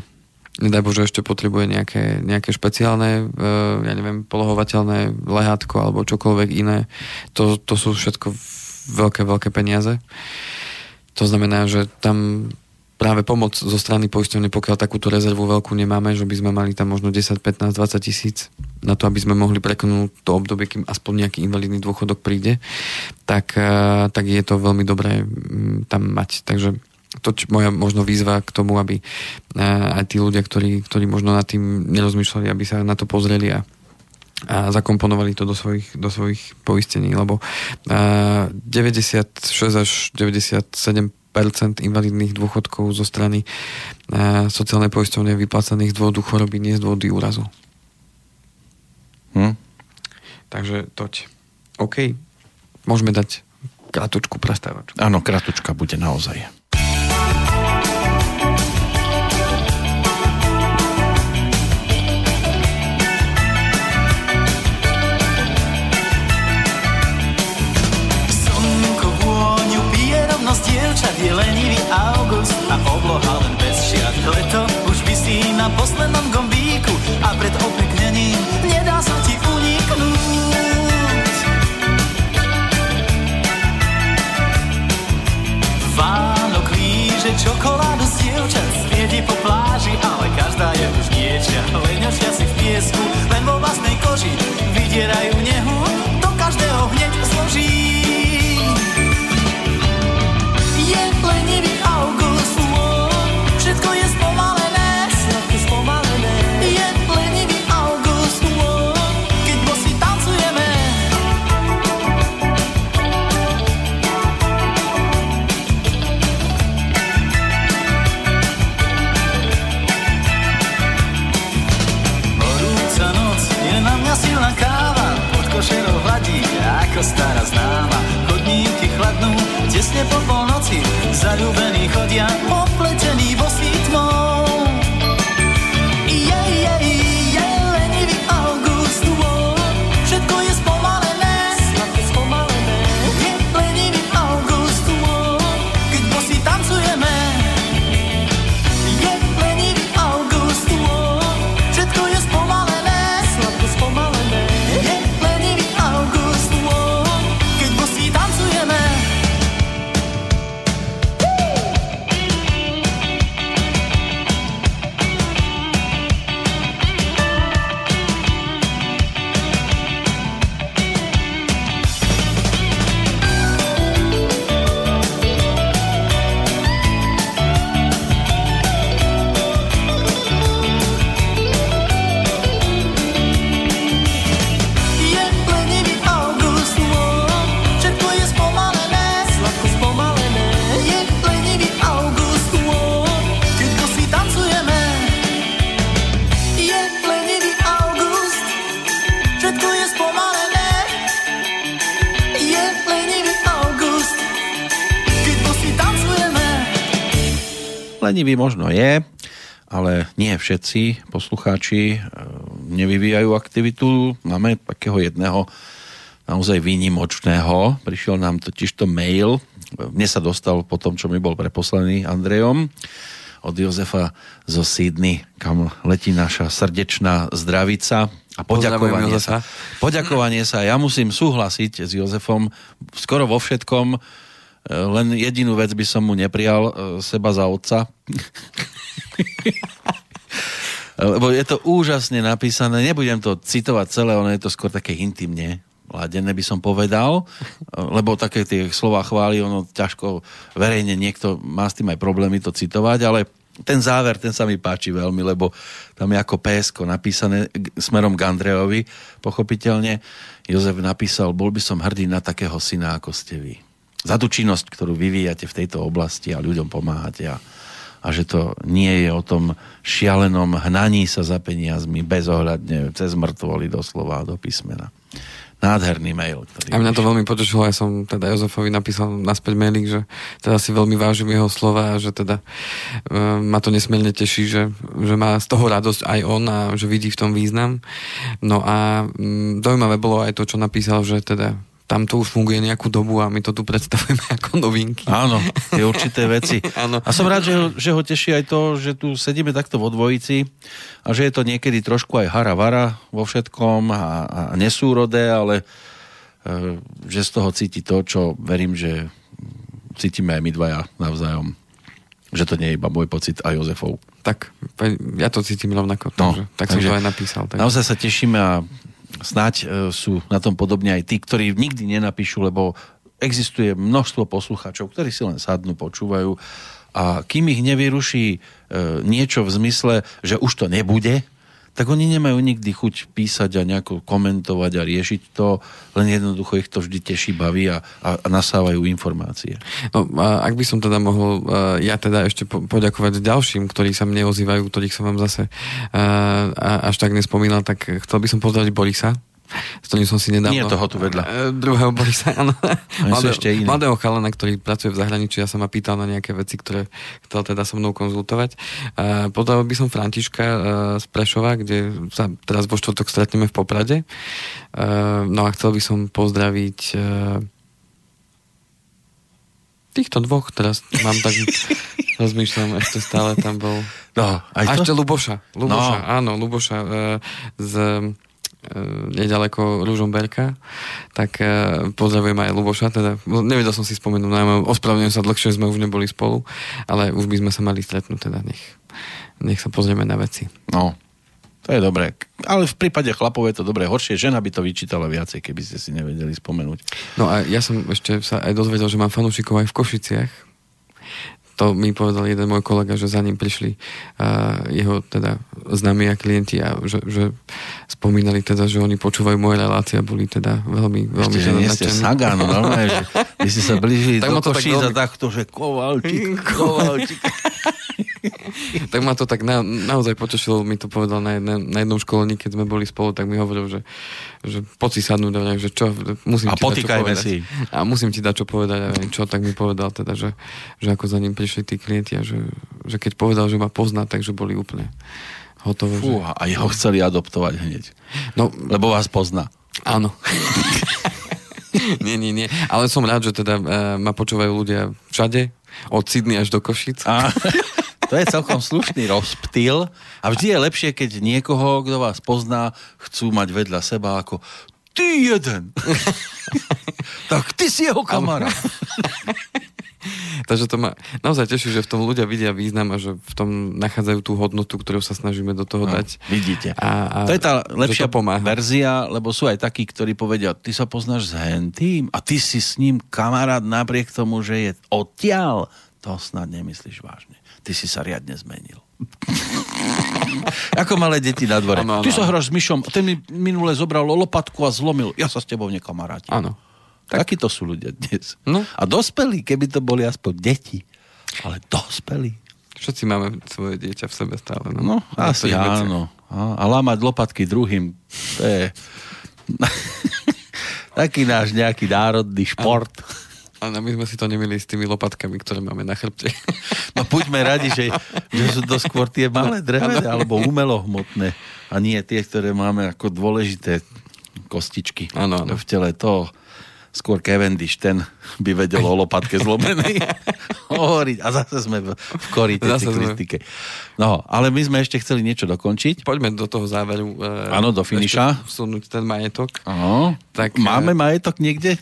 Nedaj Bože, ešte potrebuje nejaké, nejaké špeciálne, ja neviem, polohovateľné lehátko alebo čokoľvek iné. To, to sú všetko veľké, veľké peniaze. To znamená, že tam práve pomoc zo strany poisťovne, pokiaľ takúto rezervu veľkú nemáme, že by sme mali tam možno 10, 15, 20 tisíc na to, aby sme mohli preknúť to obdobie, kým aspoň nejaký invalidný dôchodok príde, tak, eh, tak je to veľmi dobré mm, tam mať. Takže to č- moja možno výzva k tomu, aby eh, aj tí ľudia, ktorí, ktorí možno nad tým nerozmýšľali, aby sa na to pozreli a a zakomponovali to do svojich, do svojich poistení, lebo uh, 96 až 97 invalidných dôchodkov zo strany sociálnej poisťovne vyplácaných z dôvodu choroby, nie z dôvodu úrazu. Hm? Takže toť. OK. Môžeme dať kratučku prestávačku. Áno, kratučka bude naozaj. Obloha len bez šiat. Leto už vysí na poslednom gombíku a pred opeknením nedá sa ti uniknúť. Vánok líže čokoládu z sviedi po pláži, ale každá je už niečia. Leňočia si v piesku, len vo vlastnej koži vydierajú po polnoci, zaľúbení chodia, opletení bosí Lenivý možno je, ale nie všetci poslucháči e, nevyvíjajú aktivitu. Máme takého jedného naozaj výnimočného. Prišiel nám totižto mail. Mne sa dostal po tom, čo mi bol preposlaný Andrejom od Jozefa zo Sydney, kam letí naša srdečná zdravica a poďakovanie sa, poďakovanie sa. Ja musím súhlasiť s Jozefom skoro vo všetkom, len jedinú vec by som mu neprijal, e, seba za otca. Lebo je to úžasne napísané, nebudem to citovať celé, ono je to skôr také intimne ladené by som povedal, lebo také tie slova chváli, ono ťažko verejne niekto má s tým aj problémy to citovať, ale ten záver, ten sa mi páči veľmi, lebo tam je ako PSK napísané smerom k Andrejovi, pochopiteľne. Jozef napísal, bol by som hrdý na takého syna, ako ste vy. Za tú činnosť, ktorú vyvíjate v tejto oblasti a ľuďom pomáhate a, a že to nie je o tom šialenom hnaní sa za peniazmi bezohľadne cez mŕtvoly doslova do písmena. Nádherný mail. Ktorý A mňa to veľmi potešilo, ja som teda Jozefovi napísal naspäť mailing, že teda si veľmi vážim jeho slova a že teda e, ma to nesmierne teší, že, že má z toho radosť aj on a že vidí v tom význam. No a mm, zaujímavé bolo aj to, čo napísal, že teda tam to už funguje nejakú dobu a my to tu predstavujeme ako novinky. Áno, tie určité veci. Áno. A som rád, že ho, že ho teší aj to, že tu sedíme takto vo dvojici a že je to niekedy trošku aj hara-vara vo všetkom a, a nesúrodé, ale e, že z toho cíti to, čo verím, že cítime aj my dvaja navzájom. Že to nie je iba môj pocit a Jozefov. Tak, ja to cítim rovnako, No, takže, tak som takže to aj napísal. Tak. Naozaj sa tešíme a snáď e, sú na tom podobne aj tí, ktorí nikdy nenapíšu, lebo existuje množstvo poslucháčov, ktorí si len sadnú, počúvajú. A kým ich nevyruší e, niečo v zmysle, že už to nebude, tak oni nemajú nikdy chuť písať a nejako komentovať a riešiť to, len jednoducho ich to vždy teší, baví a, a, a nasávajú informácie. No, a ak by som teda mohol uh, ja teda ešte po- poďakovať ďalším, ktorí sa mne ozývajú, ktorých som vám zase uh, a- až tak nespomínal, tak chcel by som pozdraviť Borisa, s ktorým som si nedávno... Nie toho tu vedľa. Uh, druhého Borisa, áno. Iní. mladého chalana, ktorý pracuje v zahraničí, ja sa ma pýtal na nejaké veci, ktoré chcel teda so mnou konzultovať. Uh, pozdravil by som Františka uh, z Prešova, kde sa teraz vo štvrtok stretneme v Poprade. Uh, no a chcel by som pozdraviť uh, týchto dvoch teraz mám tak rozmýšľam, ešte stále tam bol No, aj a to? ešte Luboša Luboša, No. áno, Luboša e, z e, nedaleko Ružomberka tak e, pozdravujem aj Luboša teda, nevedel som si spomenúť no, ospravedlňujem sa dlhšie, sme už neboli spolu ale už by sme sa mali stretnúť teda nech, nech sa pozrieme na veci No, to je dobré. Ale v prípade chlapov je to dobré. Horšie, žena by to vyčítala viacej, keby ste si nevedeli spomenúť. No a ja som ešte sa aj dozvedel, že mám fanúšikov aj v Košiciach. To mi povedal jeden môj kolega, že za ním prišli uh, jeho teda známi a klienti a že, že spomínali teda, že oni počúvajú moje relácie a boli teda veľmi, veľmi Ešte, že nie ste nadšení. saga, no normálne, že by ste sa blížili Tak do to tak Košíc a veľmi- takto, že Kovalčík, Kovalčík. Tak ma to tak na, naozaj potešilo, mi to povedal na, jedne, na jednom školení, keď sme boli spolu, tak mi hovoril, že, že poď si sadnúť a vravím, že čo, musím A ti dať čo povedať. si. A musím ti dať čo povedať a čo, tak mi povedal teda, že, že ako za ním prišli tí klienti a že, že keď povedal, že ma pozná, takže boli úplne hotové. Fú, že... a jeho chceli adoptovať hneď. No, Lebo vás pozná. áno. nie, nie, nie. Ale som rád, že teda uh, ma počúvajú ľudia všade, od Sydney až do Košic. A, to je celkom slušný rozptýl. A vždy je lepšie, keď niekoho, kto vás pozná, chcú mať vedľa seba ako ty jeden. tak ty si jeho kamarát. Takže to ma naozaj teší, že v tom ľudia vidia význam a že v tom nachádzajú tú hodnotu, ktorú sa snažíme do toho No, dať. vidíte. A, a, to je tá lepšia to pomáha. verzia, lebo sú aj takí, ktorí povedia, ty sa poznáš s hentým a ty si s ním kamarát napriek tomu, že je odtiaľ. To snad nemyslíš vážne. Ty si sa riadne zmenil. Ako malé deti na dvore. Áno, áno, Ty sa áno. hráš s myšom, ten mi minule zobral lopatku a zlomil. Ja sa s tebou nekamarátim. Áno. Tak. Takí to sú ľudia dnes. No. A dospelí, keby to boli aspoň deti. Ale dospelí. Všetci máme svoje dieťa v sebe stále. No, No, asi áno. A, a lámať lopatky druhým, to je taký náš nejaký národný šport. Ale my sme si to nemili s tými lopatkami, ktoré máme na chrbte. No buďme radi, že, že sú to skôr tie malé drevené alebo umelohmotné a nie tie, ktoré máme ako dôležité kostičky Áno, áno. v tele. To skôr Cavendish, ten by vedel o lopatke zlomenej hovoriť. A zase sme v, v korite Zase sme. cyklistike. No, ale my sme ešte chceli niečo dokončiť. Poďme do toho záveru. e, Áno, do finiša. Vsunúť ten majetok. Áno. Tak, Máme eh, majetok niekde?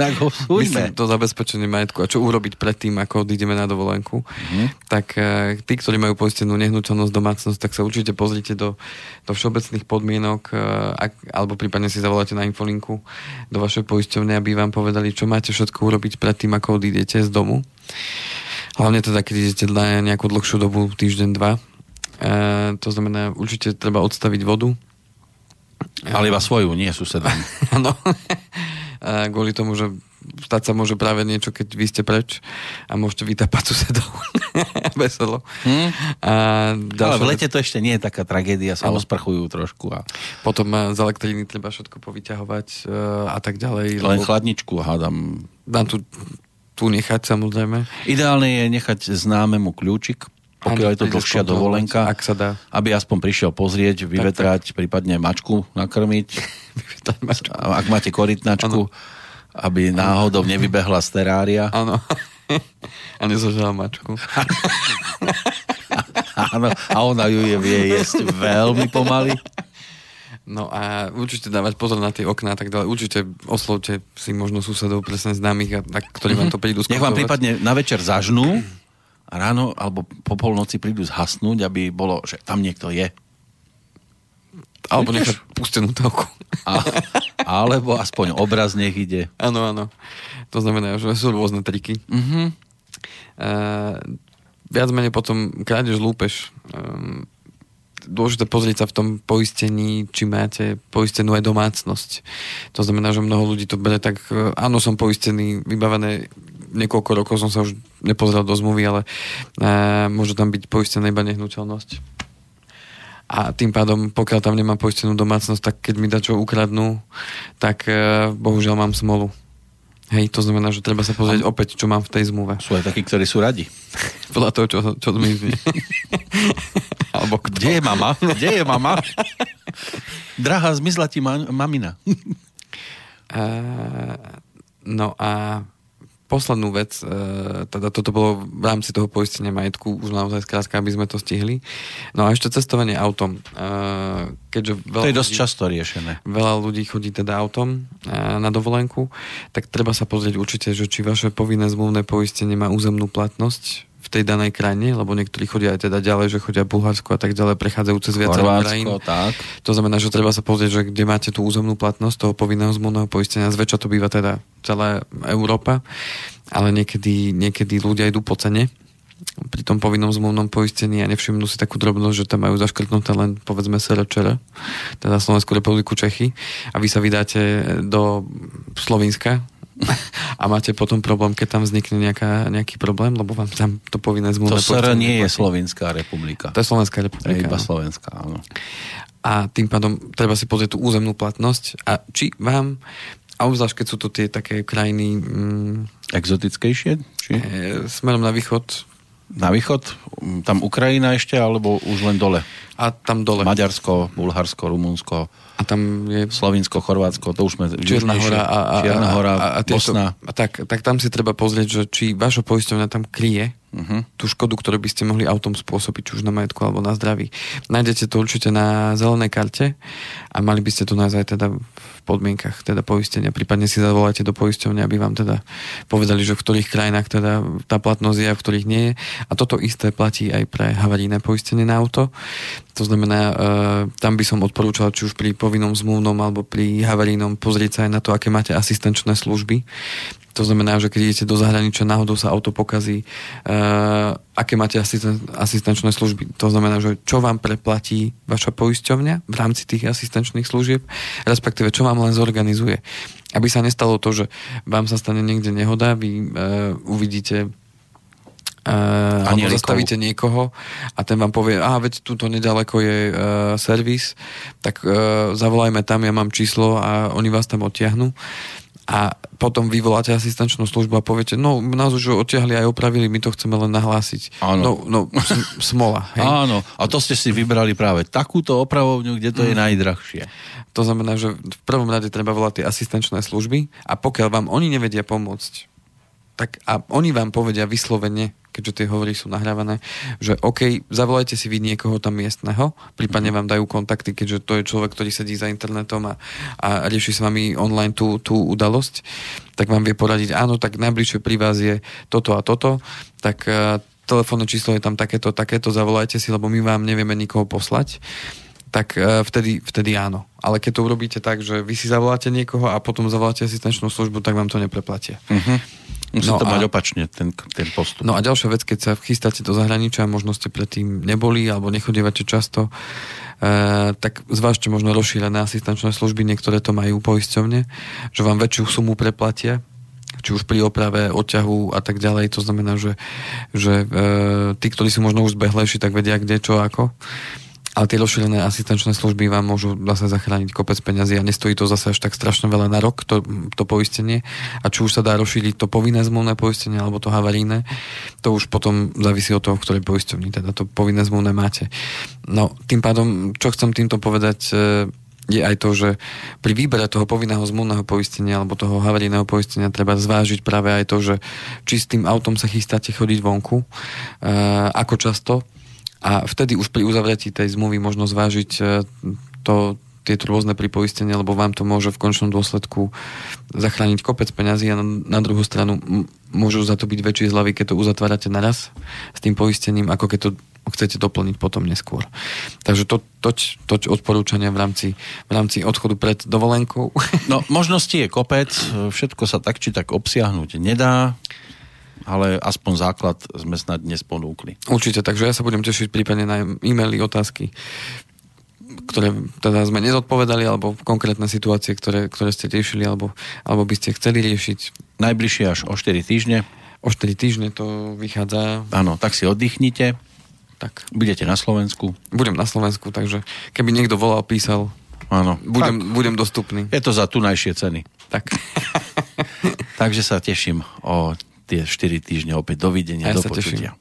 Tak ho. Myslím, to zabezpečenie majetku. A čo urobiť predtým, ako odídeme na dovolenku. Mhm. Tak e, tí, ktorí majú poistenú nehnuteľnosť domácnosť, tak sa určite pozrite do, do všeobecných podmienok, e, ak, alebo prípadne si zavoláte na infolinku do vašej poisťovne, aby vám povedali, čo máte všetko urobiť predtým, ako odídete z domu. Hlavne teda, keď idete na nejakú dlhšiu dobu, týždeň, dva. E, to znamená, určite treba odstaviť vodu. Ale iba svoju, nie susedom. Áno. Kvôli tomu, že stať sa môže práve niečo, keď vy ste preč a môžete vytápať susedov. Veselo. Hm? A Ale v lete to ešte nie je taká tragédia, sa osprchujú trošku a Potom a, z elektriny treba všetko povyťahovať e, a tak ďalej. len lebo chladničku hádam. Dám tu, tu nechať samozrejme. Ideálne je nechať známemu kľúčik, pokiaľ je to dlhšia dovolenka, Ak sa dá. aby aspoň prišiel pozrieť, vyvetrať, prípadne mačku nakrmiť. A Ak máte korytnačku, aby náhodou nevybehla z terária. Áno. a nezožala mačku. Áno, a ona ju je vie jesť veľmi pomaly. No a určite dávať pozor na tie okná a tak ďalej. Určite oslovte si možno susedov presne známych, a, a, ktorí vám to prídu Nech vám prípadne na večer zažnú ráno alebo po polnoci prídu zhasnúť, aby bolo, že tam niekto je. Alebo nechať pustenú telku. A, alebo aspoň obraz nech ide. Áno, áno. To znamená, že sú rôzne triky. Mhm. Uh, viac menej potom krádež lúpeš. Um, dôležité pozrieť sa v tom poistení, či máte poistenú aj domácnosť. To znamená, že mnoho ľudí to bere tak, áno, som poistený, vybavené niekoľko rokov som sa už nepozrel do zmluvy, ale uh, môže tam byť poistená iba nehnuteľnosť. A tým pádom, pokiaľ tam nemám poistenú domácnosť, tak keď mi dačo ukradnú, tak uh, bohužiaľ mám smolu. Hej, to znamená, že treba sa pozrieť opäť, čo mám v tej zmluve. Sú aj takí, ktorí sú radi. Podľa toho, čo, čo zmizne. Alebo kto. Kde je mama? Kde je mama? Drahá, zmizla ti ma- mamina. Uh, no a poslednú vec, uh, teda toto bolo v rámci toho poistenia majetku, už naozaj skrátka, aby sme to stihli. No a ešte cestovanie autom. Uh, keďže veľa To je dosť ľudí- často riešené. veľa ľudí chodí teda autom a, na dovolenku, tak treba sa pozrieť určite, že či vaše povinné zmluvné poistenie má územnú platnosť tej danej krajine, lebo niektorí chodia aj teda ďalej, že chodia Bulharsko a tak ďalej, prechádzajú cez viacero krajín. Tak. To znamená, že treba sa pozrieť, že kde máte tú územnú platnosť toho povinného zmluvného poistenia. Zväčša to býva teda celá Európa, ale niekedy, niekedy ľudia idú po cene pri tom povinnom zmluvnom poistení a nevšimnú si takú drobnosť, že tam majú zaškrtnuté len povedzme SRČR, teda Slovenskú republiku Čechy a vy sa vydáte do Slovenska a máte potom problém, keď tam vznikne nejaká, nejaký problém, lebo vám tam to povinné To zmluvné SR poistenie nie je. Slovenská republika. To je Slovenská To je republika. iba áno Slovenská, áno. a tým pádom treba si pozrieť tú územnú platnosť a či vám, a obzvlášť keď sú to tie také krajiny mm, Exotickejšie? Či? e, smerom na východ Na východ? Tam Ukrajina ešte, alebo už len dole? a tam dole. Maďarsko, Bulharsko, Rumunsko, A tam je Slovinsko, Chorvátsko, to už sme... Čierna hora a, a, Čierna hora, a, a, tieto- Bosna. a tak, tak tam si treba pozrieť, že či vaša poisťovňa tam kryje Uh-huh. tú škodu, ktorú by ste mohli autom spôsobiť, či už na majetku alebo na zdraví. Nájdete to určite na zelenej karte a mali by ste to nájsť aj teda v podmienkach teda poistenia. Prípadne si zavolajte do poisťovne, aby vám teda povedali, že v ktorých krajinách teda tá platnosť je a v ktorých nie je. A toto isté platí aj pre havarijné poistenie na auto. To znamená, e, tam by som odporúčal, či už pri povinnom zmluvnom alebo pri havarijnom pozrieť sa aj na to, aké máte asistenčné služby. To znamená, že keď idete do zahraničia, náhodou sa auto pokazí, uh, aké máte asisten- asistenčné služby. To znamená, že čo vám preplatí vaša poisťovňa v rámci tých asistenčných služieb, respektíve čo vám len zorganizuje. Aby sa nestalo to, že vám sa stane niekde nehoda, vy uh, uvidíte Uh, alebo zastavíte niekoho a ten vám povie, aha, veď tuto nedaleko je uh, servis, tak uh, zavolajme tam, ja mám číslo a oni vás tam odtiahnu a potom vyvoláte asistenčnú službu a poviete, no nás už odtiahli aj opravili, my to chceme len nahlásiť. Áno. No, no sm- smola. Hej. Áno, a to ste si vybrali práve takúto opravovňu, kde to je najdrahšie. To znamená, že v prvom rade treba volať tie asistenčné služby a pokiaľ vám oni nevedia pomôcť, tak a oni vám povedia vyslovene, keďže tie hovory sú nahrávané, že OK, zavolajte si vy niekoho tam miestneho, prípadne vám dajú kontakty, keďže to je človek, ktorý sedí za internetom a, a rieši s vami online tú, tú udalosť, tak vám vie poradiť, áno, tak najbližšie pri vás je toto a toto, tak uh, telefónne číslo je tam takéto, takéto, zavolajte si, lebo my vám nevieme nikoho poslať tak e, vtedy, vtedy áno. Ale keď to urobíte tak, že vy si zavoláte niekoho a potom zavoláte asistenčnú službu, tak vám to nepreplatia. Uh-huh. Musí No to a- mať opačne, ten, ten postup. No a ďalšia vec, keď sa chystáte do zahraničia, možno ste predtým neboli alebo nechodievate často, e, tak zvážte možno rozšírené asistenčné služby, niektoré to majú poisťovne, že vám väčšiu sumu preplatia, či už pri oprave, odťahu a tak ďalej. To znamená, že, že e, tí, ktorí sú možno už zbehlejší, tak vedia kde, čo, ako. Ale tie rozšírené asistenčné služby vám môžu zase zachrániť kopec peňazí a nestojí to zase až tak strašne veľa na rok, to, to poistenie. A či už sa dá rozšíriť to povinné zmluvné poistenie alebo to havarijné, to už potom závisí od toho, v ktorej poisťovni teda to povinné zmluvné máte. No, tým pádom, čo chcem týmto povedať, e, je aj to, že pri výbere toho povinného zmluvného poistenia alebo toho havarijného poistenia treba zvážiť práve aj to, že či s tým autom sa chystáte chodiť vonku, e, ako často, a vtedy už pri uzavretí tej zmluvy možno zvážiť e, to, tieto rôzne pripoistenia, lebo vám to môže v končnom dôsledku zachrániť kopec peňazí a na, druhú stranu môžu za to byť väčšie zľavy, keď to uzatvárate naraz s tým poistením, ako keď to chcete doplniť potom neskôr. Takže to, toť, toť odporúčania v rámci, v rámci odchodu pred dovolenkou. No, možností je kopec, všetko sa tak či tak obsiahnuť nedá, ale aspoň základ sme snad dnes ponúkli. Určite, takže ja sa budem tešiť prípadne na e-maily, otázky, ktoré teda sme nezodpovedali, alebo konkrétne situácie, ktoré, ktoré ste riešili, alebo, alebo by ste chceli riešiť. Najbližšie až o 4 týždne. O 4 týždne to vychádza. Áno, tak si oddychnite. Tak. Budete na Slovensku. Budem na Slovensku, takže keby niekto volal, písal, Áno. budem, Tak, budem dostupný. je to za tunajšie ceny. Tak. Takže sa teším o tie 4 týždne opäť. Dovidenia, Ja do počutia.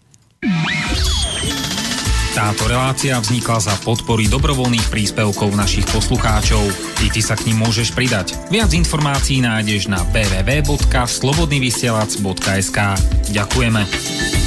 Táto relácia vznikla za podpory dobrovoľných príspevkov našich poslucháčov. I ty sa k ním môžeš pridať. Viac informácií nájdeš na www.slobodnyvysielac.sk Ďakujeme.